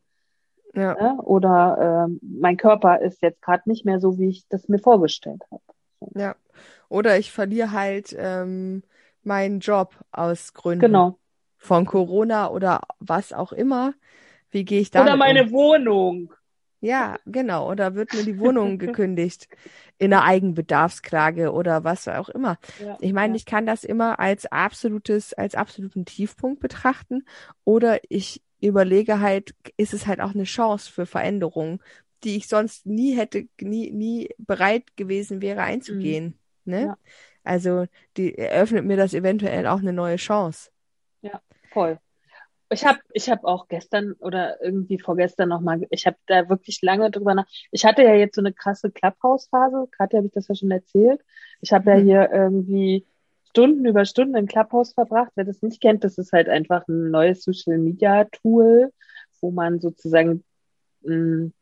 Ja. ja. Ne? Oder äh, mein Körper ist jetzt gerade nicht mehr so, wie ich das mir vorgestellt habe. Ja. Oder ich verliere halt ähm, meinen Job aus Gründen genau. von Corona oder was auch immer. Wie gehe ich da? Oder meine um? Wohnung. Ja, genau. Oder wird mir die Wohnung gekündigt in einer Eigenbedarfsklage oder was auch immer. Ja, ich meine, ja. ich kann das immer als absolutes, als absoluten Tiefpunkt betrachten. Oder ich überlege halt, ist es halt auch eine Chance für Veränderungen, die ich sonst nie hätte, nie, nie bereit gewesen wäre einzugehen. Mhm. Ne? Ja. Also die eröffnet mir das eventuell auch eine neue Chance. Ja, voll. Ich habe ich hab auch gestern oder irgendwie vorgestern nochmal, ich habe da wirklich lange drüber nach. Ich hatte ja jetzt so eine krasse Clubhouse-Phase, gerade habe ich das ja schon erzählt. Ich habe ja mhm. hier irgendwie Stunden über Stunden im Clubhouse verbracht. Wer das nicht kennt, das ist halt einfach ein neues Social-Media-Tool, wo man sozusagen mh, mm,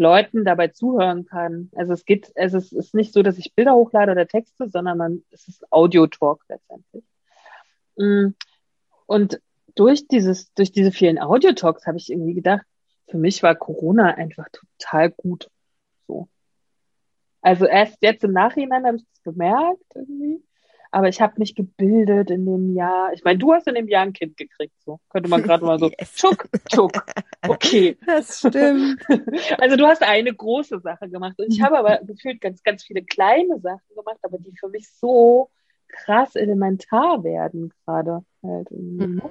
Leuten dabei zuhören kann. Also es geht, also es ist nicht so, dass ich Bilder hochlade oder Texte, sondern man, es ist Audio-Talk letztendlich. Mm, und durch dieses, durch diese vielen Audio-Talks habe ich irgendwie gedacht, für mich war Corona einfach total gut. So. Also erst jetzt im Nachhinein habe ich das bemerkt irgendwie. Aber ich habe mich gebildet in dem Jahr. Ich meine, du hast in dem Jahr ein Kind gekriegt, so könnte man gerade mal so. Yes. Tschuck, tschuck. Okay. Das stimmt. Also du hast eine große Sache gemacht und ich habe aber gefühlt ganz, ganz viele kleine Sachen gemacht, aber die für mich so krass elementar werden gerade halt. ne? Mhm.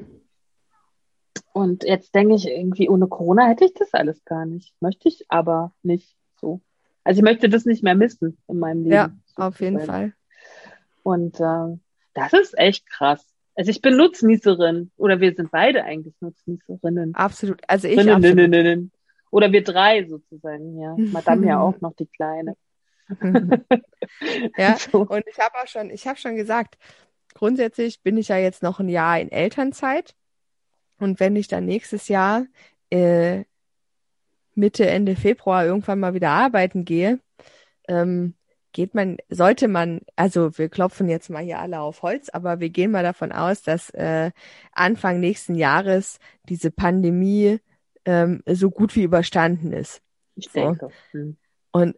Und jetzt denke ich irgendwie, ohne Corona hätte ich das alles gar nicht. Möchte ich aber nicht so. Also ich möchte das nicht mehr missen in meinem Leben. Ja, auf jeden. Fall. Und äh, das ist echt krass. Also ich bin Nutznießerin oder wir sind beide eigentlich Nutznießerinnen. Absolut. Also ich Rinnen, absolut. rinnen, rinnen. Oder wir drei sozusagen, ja. Madame ja auch noch die Kleine. Ja, So. und ich habe auch schon, ich habe schon gesagt, grundsätzlich bin ich ja jetzt noch ein Jahr in Elternzeit. Und wenn ich dann nächstes Jahr äh, Mitte, Ende Februar irgendwann mal wieder arbeiten gehe, ähm, geht man, sollte man, also wir klopfen jetzt mal hier alle auf Holz, aber wir gehen mal davon aus, dass äh, Anfang nächsten Jahres diese Pandemie ähm, so gut wie überstanden ist. Ich So. denke. Hm. Und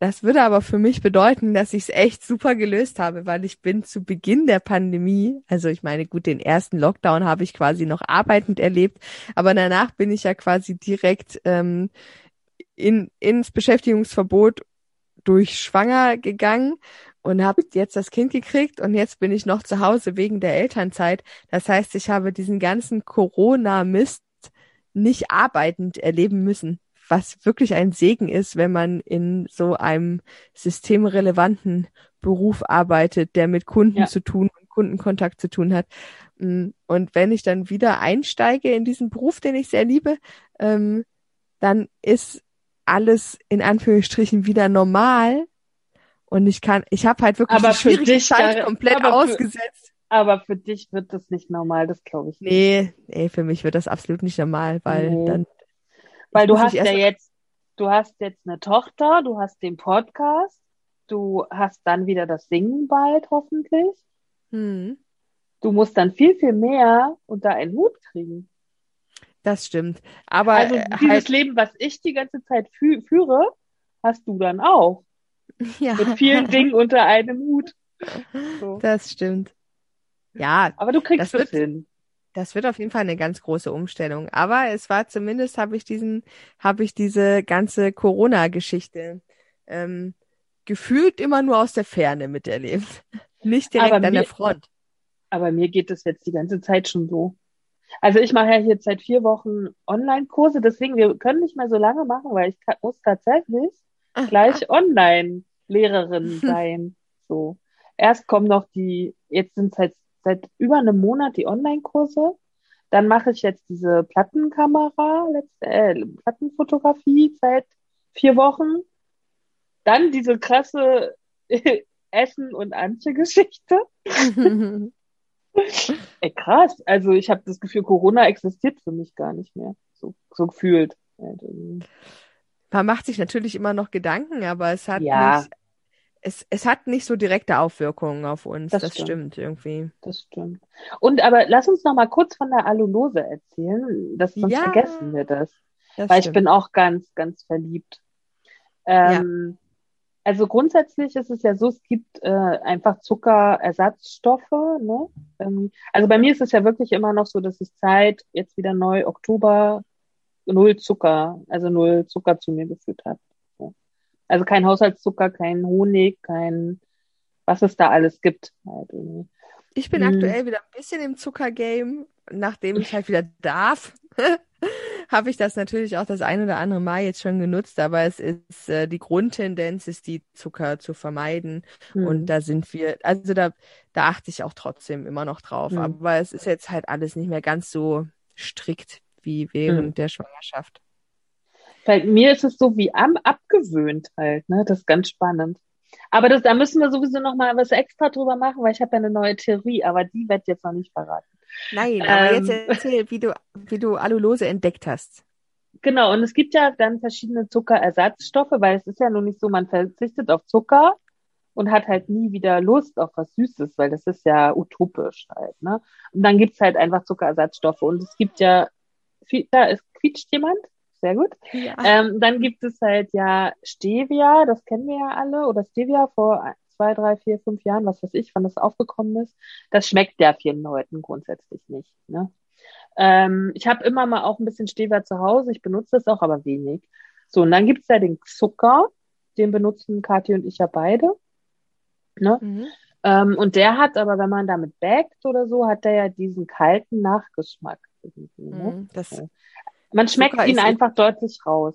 das würde aber für mich bedeuten, dass ich es echt super gelöst habe, weil ich bin zu Beginn der Pandemie, also ich meine, gut, den ersten Lockdown habe ich quasi noch arbeitend erlebt, aber danach bin ich ja quasi direkt ähm, in, ins Beschäftigungsverbot durch schwanger gegangen und habe jetzt das Kind gekriegt und jetzt bin ich noch zu Hause wegen der Elternzeit. Das heißt, ich habe diesen ganzen Corona-Mist nicht arbeitend erleben müssen, was wirklich ein Segen ist, wenn man in so einem systemrelevanten Beruf arbeitet, der mit Kunden Ja. zu tun und Kundenkontakt zu tun hat. Mm, Und wenn ich dann wieder einsteige in diesen Beruf, den ich sehr liebe, ähm, dann ist alles in Anführungsstrichen wieder normal. Und ich kann, ich habe halt wirklich Aber die für schwierige dich, Zeit komplett aber für- ausgesetzt. Aber für dich wird das nicht normal, das glaube ich nicht. Nee, nee, für mich wird das absolut nicht normal, weil Nee. dann Weil du hast ja jetzt, du hast jetzt eine Tochter, du hast den Podcast, du hast dann wieder das Singen bald hoffentlich. hm, Du musst dann viel, viel mehr unter einen Hut kriegen. Das stimmt. Aber Also äh, dieses halt, Leben, was ich die ganze Zeit fü führe, hast du dann auch. ja, Mit vielen Dingen unter einem Hut. So. das stimmt. Ja, Aber du kriegst Das das, wird- hin. Das wird auf jeden Fall eine ganz große Umstellung. Aber es war zumindest, habe ich diesen, habe ich diese ganze Corona-Geschichte ähm, gefühlt immer nur aus der Ferne miterlebt. Nicht direkt Aber an der mir- Front. Aber mir geht es jetzt die ganze Zeit schon so. Also ich mache ja jetzt seit vier Wochen Online-Kurse, deswegen wir können nicht mehr so lange machen, weil ich muss tatsächlich gleich Online-Lehrerin sein. So. Erst kommen noch die, jetzt sind es halt seit über einem Monat die Online-Kurse. Dann mache ich jetzt diese Plattenkamera, letzte, äh, Plattenfotografie seit vier Wochen. Dann diese krasse Essen- und Antje-Geschichte. Ey, krass. Also ich habe das Gefühl, Corona existiert für mich gar nicht mehr. So, so gefühlt. Man macht sich natürlich immer noch Gedanken, aber es hat Ja. nicht, es, es hat nicht so direkte Auswirkungen auf uns. Das Das, stimmt. stimmt irgendwie. Das stimmt. Und aber lass uns noch mal kurz von der Alulose erzählen. Das, sonst Ja. vergessen wir das. Das Weil ich stimmt. bin auch ganz, ganz verliebt. Ähm, Also grundsätzlich ist es ja so, es gibt äh, einfach Zuckerersatzstoffe. Ne? Ähm, also bei mir ist es ja wirklich immer noch so, dass ich seit jetzt wieder neu Oktober null Zucker, also null Zucker zu mir geführt habe. So. Also kein Haushaltszucker, kein Honig, kein was es da alles gibt. Halt. Ich bin Mm. aktuell wieder ein bisschen im Zuckergame, nachdem ich halt wieder darf. Habe ich das natürlich auch das ein oder andere Mal jetzt schon genutzt, aber es ist äh, die Grundtendenz ist die Zucker zu vermeiden Hm. und da sind wir, also da da achte ich auch trotzdem immer noch drauf, Hm. aber es ist jetzt halt alles nicht mehr ganz so strikt wie während Hm. der Schwangerschaft. Bei mir ist es so wie am abgewöhnt halt, ne? Das ist ganz spannend. Aber das, da müssen wir sowieso noch mal was extra drüber machen, weil ich habe ja eine neue Theorie, aber die wird jetzt noch nicht verraten. Nein, aber Ähm. jetzt erzähl, wie du wie du Allulose entdeckt hast. Genau, und es gibt ja dann verschiedene Zuckerersatzstoffe, weil es ist ja nun nicht so, man verzichtet auf Zucker und hat halt nie wieder Lust auf was Süßes, weil das ist ja utopisch halt, ne? Und dann gibt's halt einfach Zuckerersatzstoffe und es gibt ja, viel- da ist quietscht jemand, sehr gut. Ja. Ähm, dann gibt es halt ja Stevia, das kennen wir ja alle, oder Stevia vor zwei, drei, vier, fünf Jahren, was weiß ich, wann das aufgekommen ist. Das schmeckt ja vielen Leuten grundsätzlich nicht. Ne? Ähm, ich habe immer mal auch ein bisschen Stevia zu Hause. Ich benutze das auch, aber wenig. So, und dann gibt's ja den Zucker. Den benutzen Kathi und ich ja beide. Ne? Mhm. Ähm, und der hat aber, wenn man damit backt oder so, hat der ja diesen kalten Nachgeschmack. Ne? Mhm. Das. Man schmeckt Zucker ihn ist- einfach deutlich raus.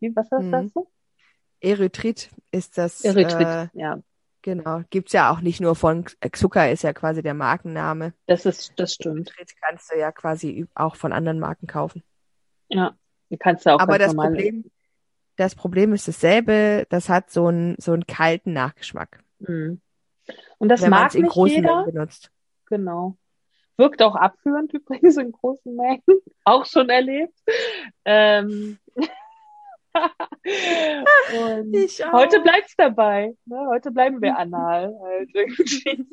Wie, was hast Mhm. sagst du? Erythrit ist das. Erythrit, Äh, ja. Genau. Gibt's ja auch nicht nur von Zucker, ist ja quasi der Markenname. Das ist, das stimmt. Erythrit kannst du ja quasi auch von anderen Marken kaufen. Ja. Du kannst ja auch Aber das. Problem, das Problem ist dasselbe. Das hat so einen so einen kalten Nachgeschmack, Mhm. Und das wenn mag in nicht großen jeder. Mengen benutzt. Genau. Wirkt auch abführend übrigens in großen Mengen. Auch schon erlebt. Ähm. Ich auch. heute bleibt's dabei. Ne? Heute bleiben wir anal halt irgendwie.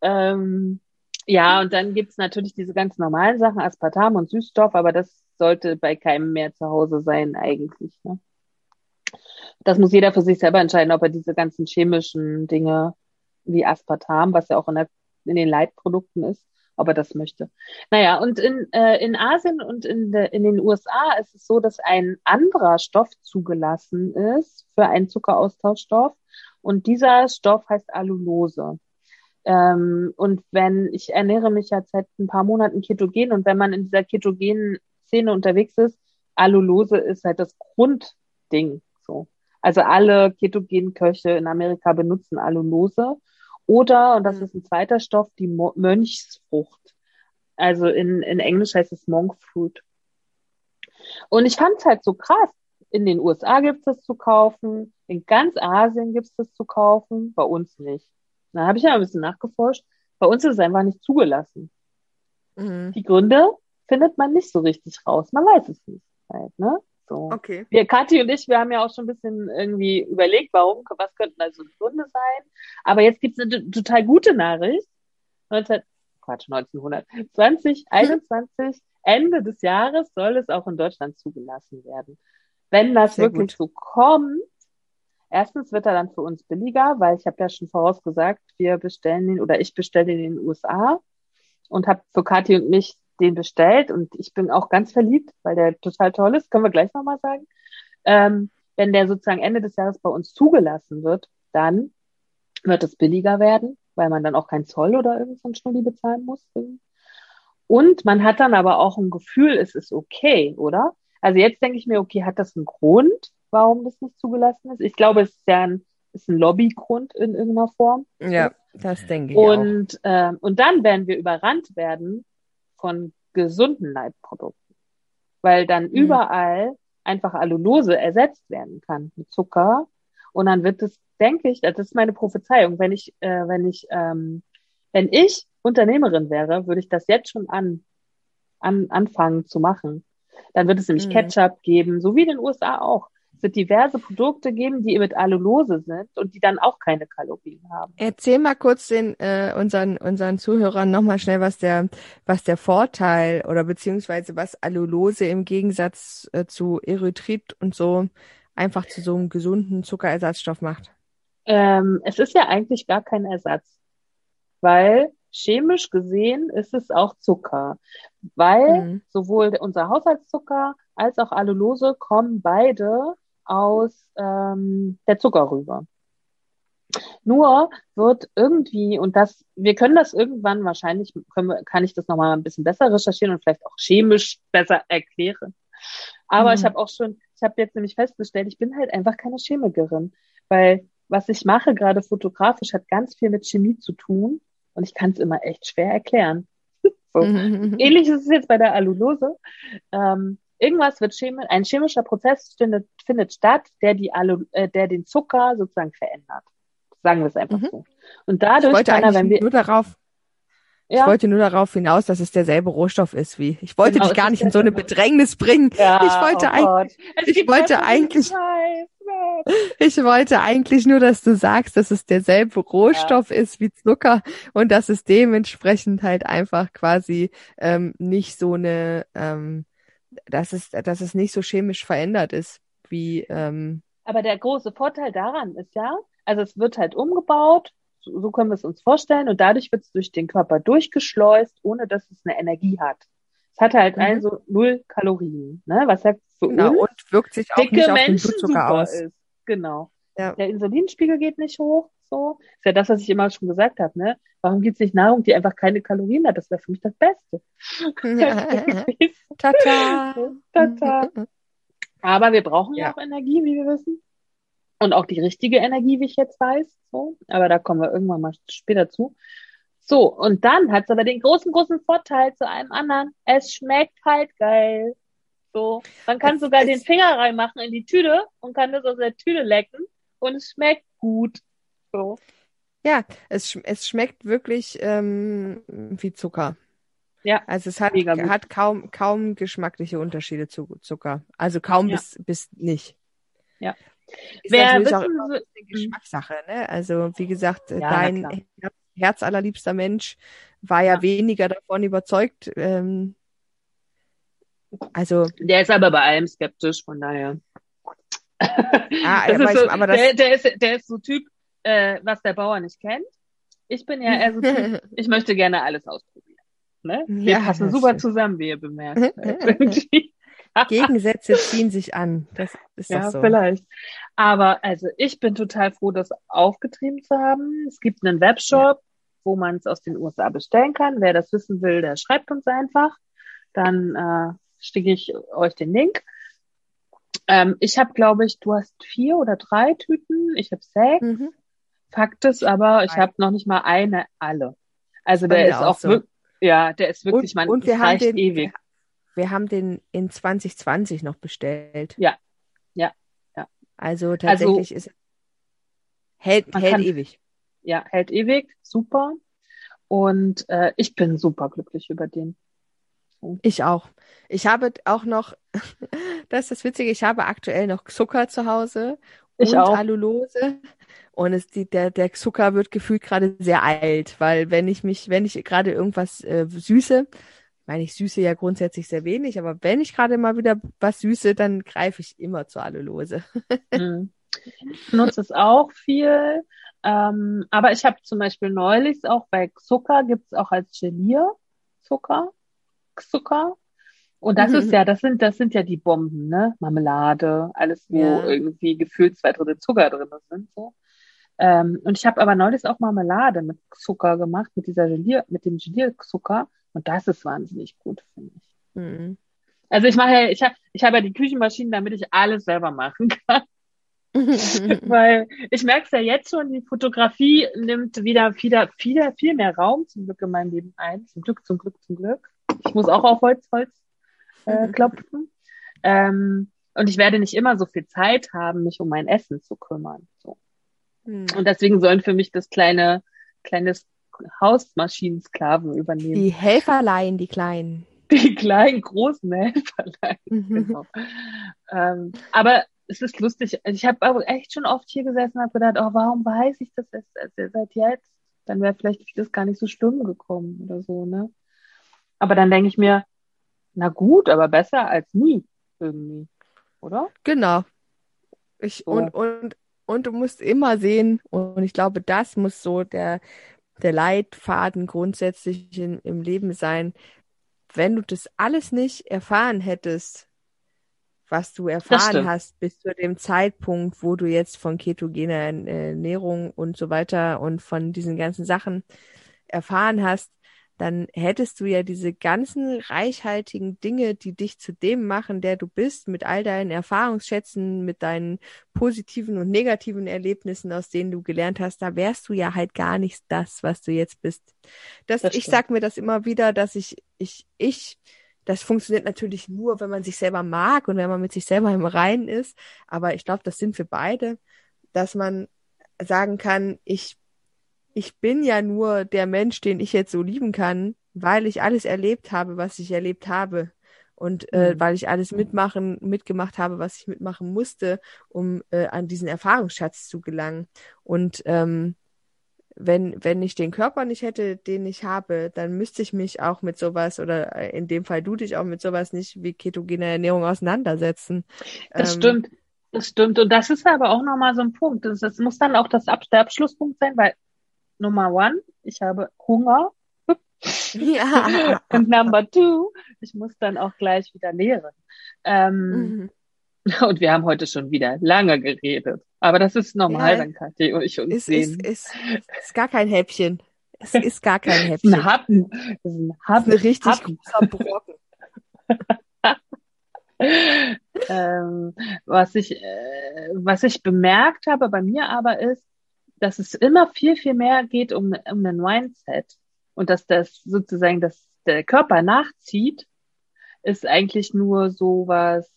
ähm, ja, und dann gibt's natürlich diese ganz normalen Sachen, Aspartam und Süßstoff, aber das sollte bei keinem mehr zu Hause sein eigentlich. Ne? Das muss jeder für sich selber entscheiden, ob er diese ganzen chemischen Dinge wie Aspartam, was ja auch in, der, in den Leitprodukten ist, ob er das möchte. Naja, und in, äh, in Asien und in, de, in den USA ist es so, dass ein anderer Stoff zugelassen ist für einen Zuckeraustauschstoff. Und dieser Stoff heißt Allulose. Ähm, und wenn, ich ernähre mich ja seit ein paar Monaten ketogen und wenn man in dieser ketogenen Szene unterwegs ist, Allulose ist halt das Grundding. So. Also alle ketogenen Köche in Amerika benutzen Allulose. Oder, und das Mhm. ist ein zweiter Stoff, die Mo Mönchsfrucht. Also in, in Englisch heißt es Monk Fruit. Und ich fand es halt so krass. In den USA gibt's das zu kaufen, in ganz Asien gibt's das zu kaufen, bei uns nicht. Da habe ich ja ein bisschen nachgeforscht. Bei uns ist es einfach nicht zugelassen. Mhm. Die Gründe findet man nicht so richtig raus. Man weiß es nicht. Halt, ne? So. Okay. Wir, Kathi und ich, wir haben ja auch schon ein bisschen irgendwie überlegt, warum, was könnten also die Gründe sein. Aber jetzt gibt's eine t- total gute Nachricht. 19, Quatsch, 1900, 2021, Ende des Jahres soll es auch in Deutschland zugelassen werden. Wenn das Sehr wirklich gut. so kommt, erstens wird er dann für uns billiger, weil ich habe ja schon vorausgesagt, wir bestellen den oder ich bestelle den in den USA und habe für Kathi und mich den bestellt und ich bin auch ganz verliebt, weil der total toll ist, können wir gleich nochmal sagen. Ähm, wenn der sozusagen Ende des Jahres bei uns zugelassen wird, dann wird es billiger werden, weil man dann auch keinen Zoll oder irgend so ein Schnulli bezahlen muss. Und man hat dann aber auch ein Gefühl, es ist okay, oder? Also jetzt denke ich mir, okay, hat das einen Grund, warum das nicht zugelassen ist? Ich glaube, es ist ja ein, ist ein Lobbygrund in irgendeiner Form. Ja, das denke ich auch. Und, ähm, und dann werden wir überrannt werden von gesunden Leitprodukten, weil dann Mhm. überall einfach Allulose ersetzt werden kann mit Zucker. Und dann wird es, denke ich, das ist meine Prophezeiung, wenn ich, äh, wenn ich, ähm, wenn ich Unternehmerin wäre, würde ich das jetzt schon an, an anfangen zu machen. Dann wird es nämlich Mhm. Ketchup geben, so wie in den USA auch. Es wird diverse Produkte geben, die mit Allulose sind und die dann auch keine Kalorien haben. Erzähl mal kurz den äh, unseren unseren Zuhörern nochmal schnell, was der was der Vorteil oder beziehungsweise was Allulose im Gegensatz äh, zu Erythrit und so einfach zu so einem gesunden Zuckerersatzstoff macht. Ähm, es ist ja eigentlich gar kein Ersatz, weil chemisch gesehen ist es auch Zucker, weil Mhm. sowohl unser Haushaltszucker als auch Allulose kommen beide aus ähm, der Zuckerrübe. Nur wird irgendwie, und das, wir können das irgendwann wahrscheinlich, können wir, kann ich das nochmal ein bisschen besser recherchieren und vielleicht auch chemisch besser erklären. Aber Mhm. ich habe auch schon, ich habe jetzt nämlich festgestellt, ich bin halt einfach keine Chemikerin, weil was ich mache, gerade fotografisch, hat ganz viel mit Chemie zu tun und ich kann es immer echt schwer erklären. so. Mhm. Ähnlich ist es jetzt bei der Allulose. Ähm, irgendwas wird chemisch, ein chemischer Prozess findet, findet statt, der die Alu, äh, der den Zucker sozusagen verändert. Sagen wir es einfach Mhm. so. Und Ich dadurch wollte kann er, wenn wir, nur darauf Ich ja, wollte nur darauf hinaus, dass es derselbe Rohstoff ist wie. Ich wollte Genau, dich gar nicht in so eine. Bedrängnis bringen. ja, ich wollte oh eigentlich- ich wollte eigentlich-? Ich wollte eigentlich nur, dass du sagst, dass es derselbe Rohstoff ist wie Zucker und dass es dementsprechend halt einfach quasi ähm, nicht so eine, ähm, dass es, dass es nicht so chemisch verändert ist wie, ähm, Aber der große Vorteil daran ist ja, Also es wird halt umgebaut, so, so können wir es uns vorstellen, und dadurch wird es durch den Körper durchgeschleust, ohne dass es eine Energie hat. Es hat halt Mhm. also null Kalorien, ne? was halt für Genau, und wirkt sich auch nicht auf den Menschen Blutzucker super aus. ist. Genau. Ja. Der Insulinspiegel geht nicht hoch. So. Ist ja das, was ich immer schon gesagt habe. Ne? Warum gibt es nicht Nahrung, die einfach keine Kalorien hat? Das wäre für mich das Beste. Tata. Tata. Aber wir brauchen ja. Ja. auch Energie, wie wir wissen. Und auch die richtige Energie, wie ich jetzt weiß. So. Aber da kommen wir irgendwann mal später zu. So, und dann hat es aber den großen, großen Vorteil zu einem anderen. Es schmeckt halt geil. So, man kann Es- sogar es- den Finger reinmachen in die Tüte und kann das aus der Tüte lecken und es schmeckt gut. So. Ja, es, es schmeckt wirklich ähm, wie Zucker. Ja, Also es hat, hat kaum, kaum geschmackliche Unterschiede zu Zucker. Also kaum Ja. bis, bis nicht. Ja. Ist Wer natürlich auch immer eine Geschmackssache, ne? Also wie gesagt, äh, Ja, dein herzallerliebster Mensch war ja, Ja. weniger davon überzeugt. Ähm, also, Der ist aber bei allem skeptisch, von daher. Ah, aber ich- so, aber das- der, der, ist, der ist so Typ, äh, was der Bauer nicht kennt. Ich bin ja eher so Typ, ich möchte gerne alles ausprobieren. Ne? Wir Ja, passen super stimmt. zusammen, wie ihr bemerkt. Gegensätze ziehen sich an. Das ist Ja, so. vielleicht. Aber also ich bin total froh, das aufgetrieben zu haben. Es gibt einen Webshop, wo man es aus den USA bestellen kann. Wer das wissen will, der schreibt uns einfach. Dann äh, schicke ich euch den Link. Ähm, ich habe, glaube ich, du hast vier oder drei Tüten. Ich habe sechs. Mhm. Fakt ist aber, ich habe noch nicht mal eine alle. Also der ist auch so. wirklich, ja, der ist wirklich, Und, man, und wir haben den, ewig. wir haben den in 2020 noch bestellt. Ja. Ja. Ja. Also tatsächlich ist hält, hält kann- ewig. Ja, hält ewig, super. Und äh, ich bin super glücklich über den. Ich auch. Ich habe auch noch, das ist das Witzige, ich habe aktuell noch Zucker zu Hause Ich und auch. Allulose. Und es, die, der, der Zucker wird gefühlt gerade sehr alt, weil wenn ich mich, wenn ich gerade irgendwas äh, süße, meine ich süße ja grundsätzlich sehr wenig, aber wenn ich gerade mal wieder was süße, dann greife ich immer zur Allulose. Mhm. Ich nutze es auch viel. Ähm, aber ich habe zum Beispiel neulich auch bei Zucker gibt's auch als Gelier Zucker, Zucker. Und das ist ja, das sind, das sind ja die Bomben, ne? Marmelade, alles, wo Ja. irgendwie gefühlt zwei Drittel Zucker drin sind, so. Ähm, und ich habe aber neulich auch Marmelade mit Zucker gemacht, mit dieser Gelier, mit dem Gelierzucker. Und das ist wahnsinnig gut, finde ich. Mhm. Also ich mache ja, ich habe, ich habe ja die Küchenmaschine, damit ich alles selber machen kann. Weil ich merke es ja jetzt schon, die Fotografie nimmt wieder, wieder, wieder viel mehr Raum zum Glück in meinem Leben ein. Zum Glück, zum Glück, zum Glück. Ich muss auch auf Holz, Holz äh, Mhm. klopfen. Ähm, und ich werde nicht immer so viel Zeit haben, mich um mein Essen zu kümmern. So. Mhm. Und deswegen sollen für mich das kleine, kleines Hausmaschinensklaven übernehmen. Die Helferlein, die Kleinen. Die kleinen, großen Helferlein. Genau. ähm, aber es ist lustig. Ich habe aber echt schon oft hier gesessen und habe gedacht, oh, warum weiß ich das erst, erst seit jetzt? Dann wäre vielleicht das gar nicht so schlimm gekommen oder so, ne? Aber dann denke ich mir, na gut, aber besser als nie irgendwie, oder? Genau. Ich, So. und, und, und du musst immer sehen, und ich glaube, das muss so der, der Leitfaden grundsätzlich in, im Leben sein. Wenn du das alles nicht erfahren hättest, was du erfahren hast bis zu dem Zeitpunkt, wo du jetzt von ketogener Ernährung und so weiter und von diesen ganzen Sachen erfahren hast, dann hättest du ja diese ganzen reichhaltigen Dinge, die dich zu dem machen, der du bist, mit all deinen Erfahrungsschätzen, mit deinen positiven und negativen Erlebnissen, aus denen du gelernt hast, da wärst du ja halt gar nicht das, was du jetzt bist. Das, Das ich sag mir das immer wieder, dass ich, ich, ich, das funktioniert natürlich nur, wenn man sich selber mag und wenn man mit sich selber im Reinen ist. Aber ich glaube, das sind wir beide, dass man sagen kann, ich ich bin ja nur der Mensch, den ich jetzt so lieben kann, weil ich alles erlebt habe, was ich erlebt habe. Und äh, Mhm. weil ich alles mitmachen, mitgemacht habe, was ich mitmachen musste, um äh, an diesen Erfahrungsschatz zu gelangen. Und ähm, wenn, wenn ich den Körper nicht hätte, den ich habe, dann müsste ich mich auch mit sowas oder äh, in dem Fall du dich auch mit sowas nicht wie ketogene Ernährung auseinandersetzen. Das Ähm, stimmt. Das stimmt. Und das ist aber auch nochmal so ein Punkt. Das, das muss dann auch das Ab der Abschlusspunkt sein, weil Nummer one, ich habe Hunger. Ja. Und Number two, ich muss dann auch gleich wieder lehren. Ähm, Mhm. Und wir haben heute schon wieder lange geredet. Aber das ist normal, Ja, wenn Kathi und ich uns Ist, sehen. ist, ist, ist gar kein Häppchen. Es ist gar kein Häppchen. ein Happen. Das ist ein Das ist Happen. ein richtig Happen. großer Brocken. ähm, was ich, äh, was ich bemerkt habe bei mir aber ist, dass es immer viel, viel mehr geht um, um ein Mindset und dass das sozusagen, dass der Körper nachzieht, ist eigentlich nur sowas,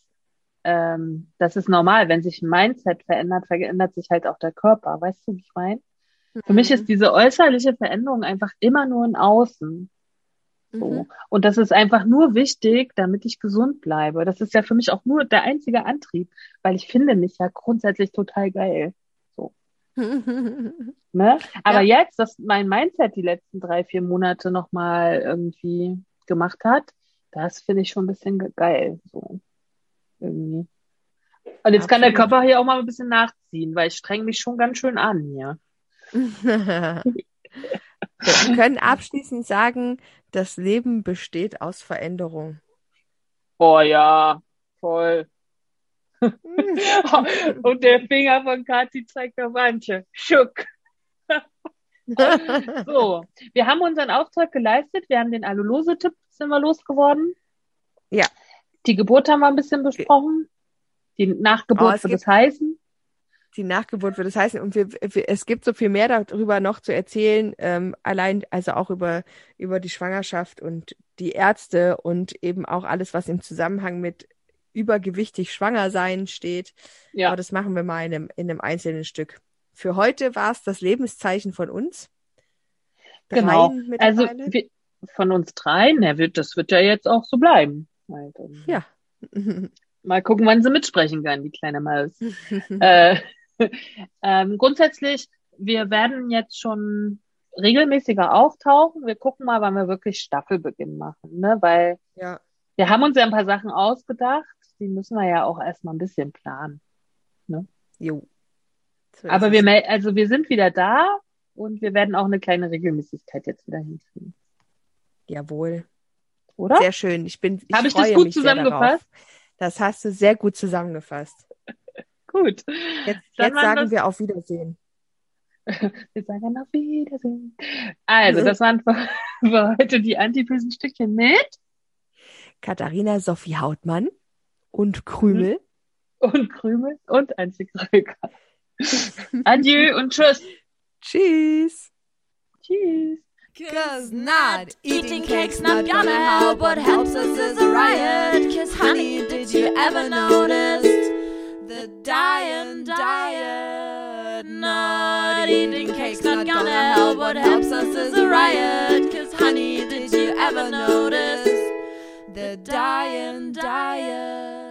ähm, das ist normal. Wenn sich ein Mindset verändert, verändert sich halt auch der Körper. Weißt du, wie ich meine? Für mich ist diese äußerliche Veränderung einfach immer nur ein Außen. So. Mhm. Und das ist einfach nur wichtig, damit ich gesund bleibe. Das ist ja für mich auch nur der einzige Antrieb, weil ich finde mich ja grundsätzlich total geil. Ne? Aber jetzt, dass mein Mindset die letzten drei, vier Monate nochmal irgendwie gemacht hat, das finde ich schon ein bisschen ge- geil. So. Irgendwie. Und jetzt kann der Absolut. Körper hier auch mal ein bisschen nachziehen, weil ich streng mich schon ganz schön an hier. Wir können abschließend sagen, das Leben besteht aus Veränderung. Oh ja, voll. Und der Finger von Kathi zeigt auf Antje. Schuck. So, wir haben unseren Auftrag geleistet. Wir haben den Allulose-Tipp, sind wir losgeworden. Ja. Die Geburt haben wir ein bisschen besprochen. Die Nachgeburt Oh, wird es heißen. Die Nachgeburt wird es heißen, und wir, wir, es gibt so viel mehr darüber noch zu erzählen, ähm, allein also auch über, über die Schwangerschaft und die Ärzte und eben auch alles, was im Zusammenhang mit übergewichtig schwanger sein steht. Ja. Aber das machen wir mal in einem, in einem einzelnen Stück. Für heute war es das Lebenszeichen von uns. Genau. Also wir, von uns dreien, der wird, das wird ja jetzt auch so bleiben. Ähm, Ja. Mal gucken, wann sie mitsprechen kann, die kleine Maus. Äh, ähm, grundsätzlich, wir werden jetzt schon regelmäßiger auftauchen. Wir gucken mal, wann wir wirklich Staffelbeginn machen, ne? Weil ja. wir haben uns ja ein paar Sachen ausgedacht. Die müssen wir ja auch erstmal ein bisschen planen. Jo. So ist Aber wir, mel- also wir sind wieder da und wir werden auch eine kleine Regelmäßigkeit jetzt wieder hinkriegen. Jawohl. Oder? Sehr schön. Ich bin, ich Hab ich das gut zusammengefasst? Das hast du sehr gut zusammengefasst. Gut. Jetzt, jetzt sagen das- wir auf Wiedersehen. Wir sagen auf Wiedersehen. Also, das waren für, für heute die Antipösen-Stückchen mit Katharina Sophie Hautmann und Krümel. und Krümel und Antje Kröger. Adieu und tschüss. Tschüss. Tschüss. Cause not eating cake's not gonna help. What helps us is a riot. Cause honey, did you ever notice the dying diet? Not eating cake's not gonna help. What helps us is a riot. Cause honey, did you ever notice the dying diet?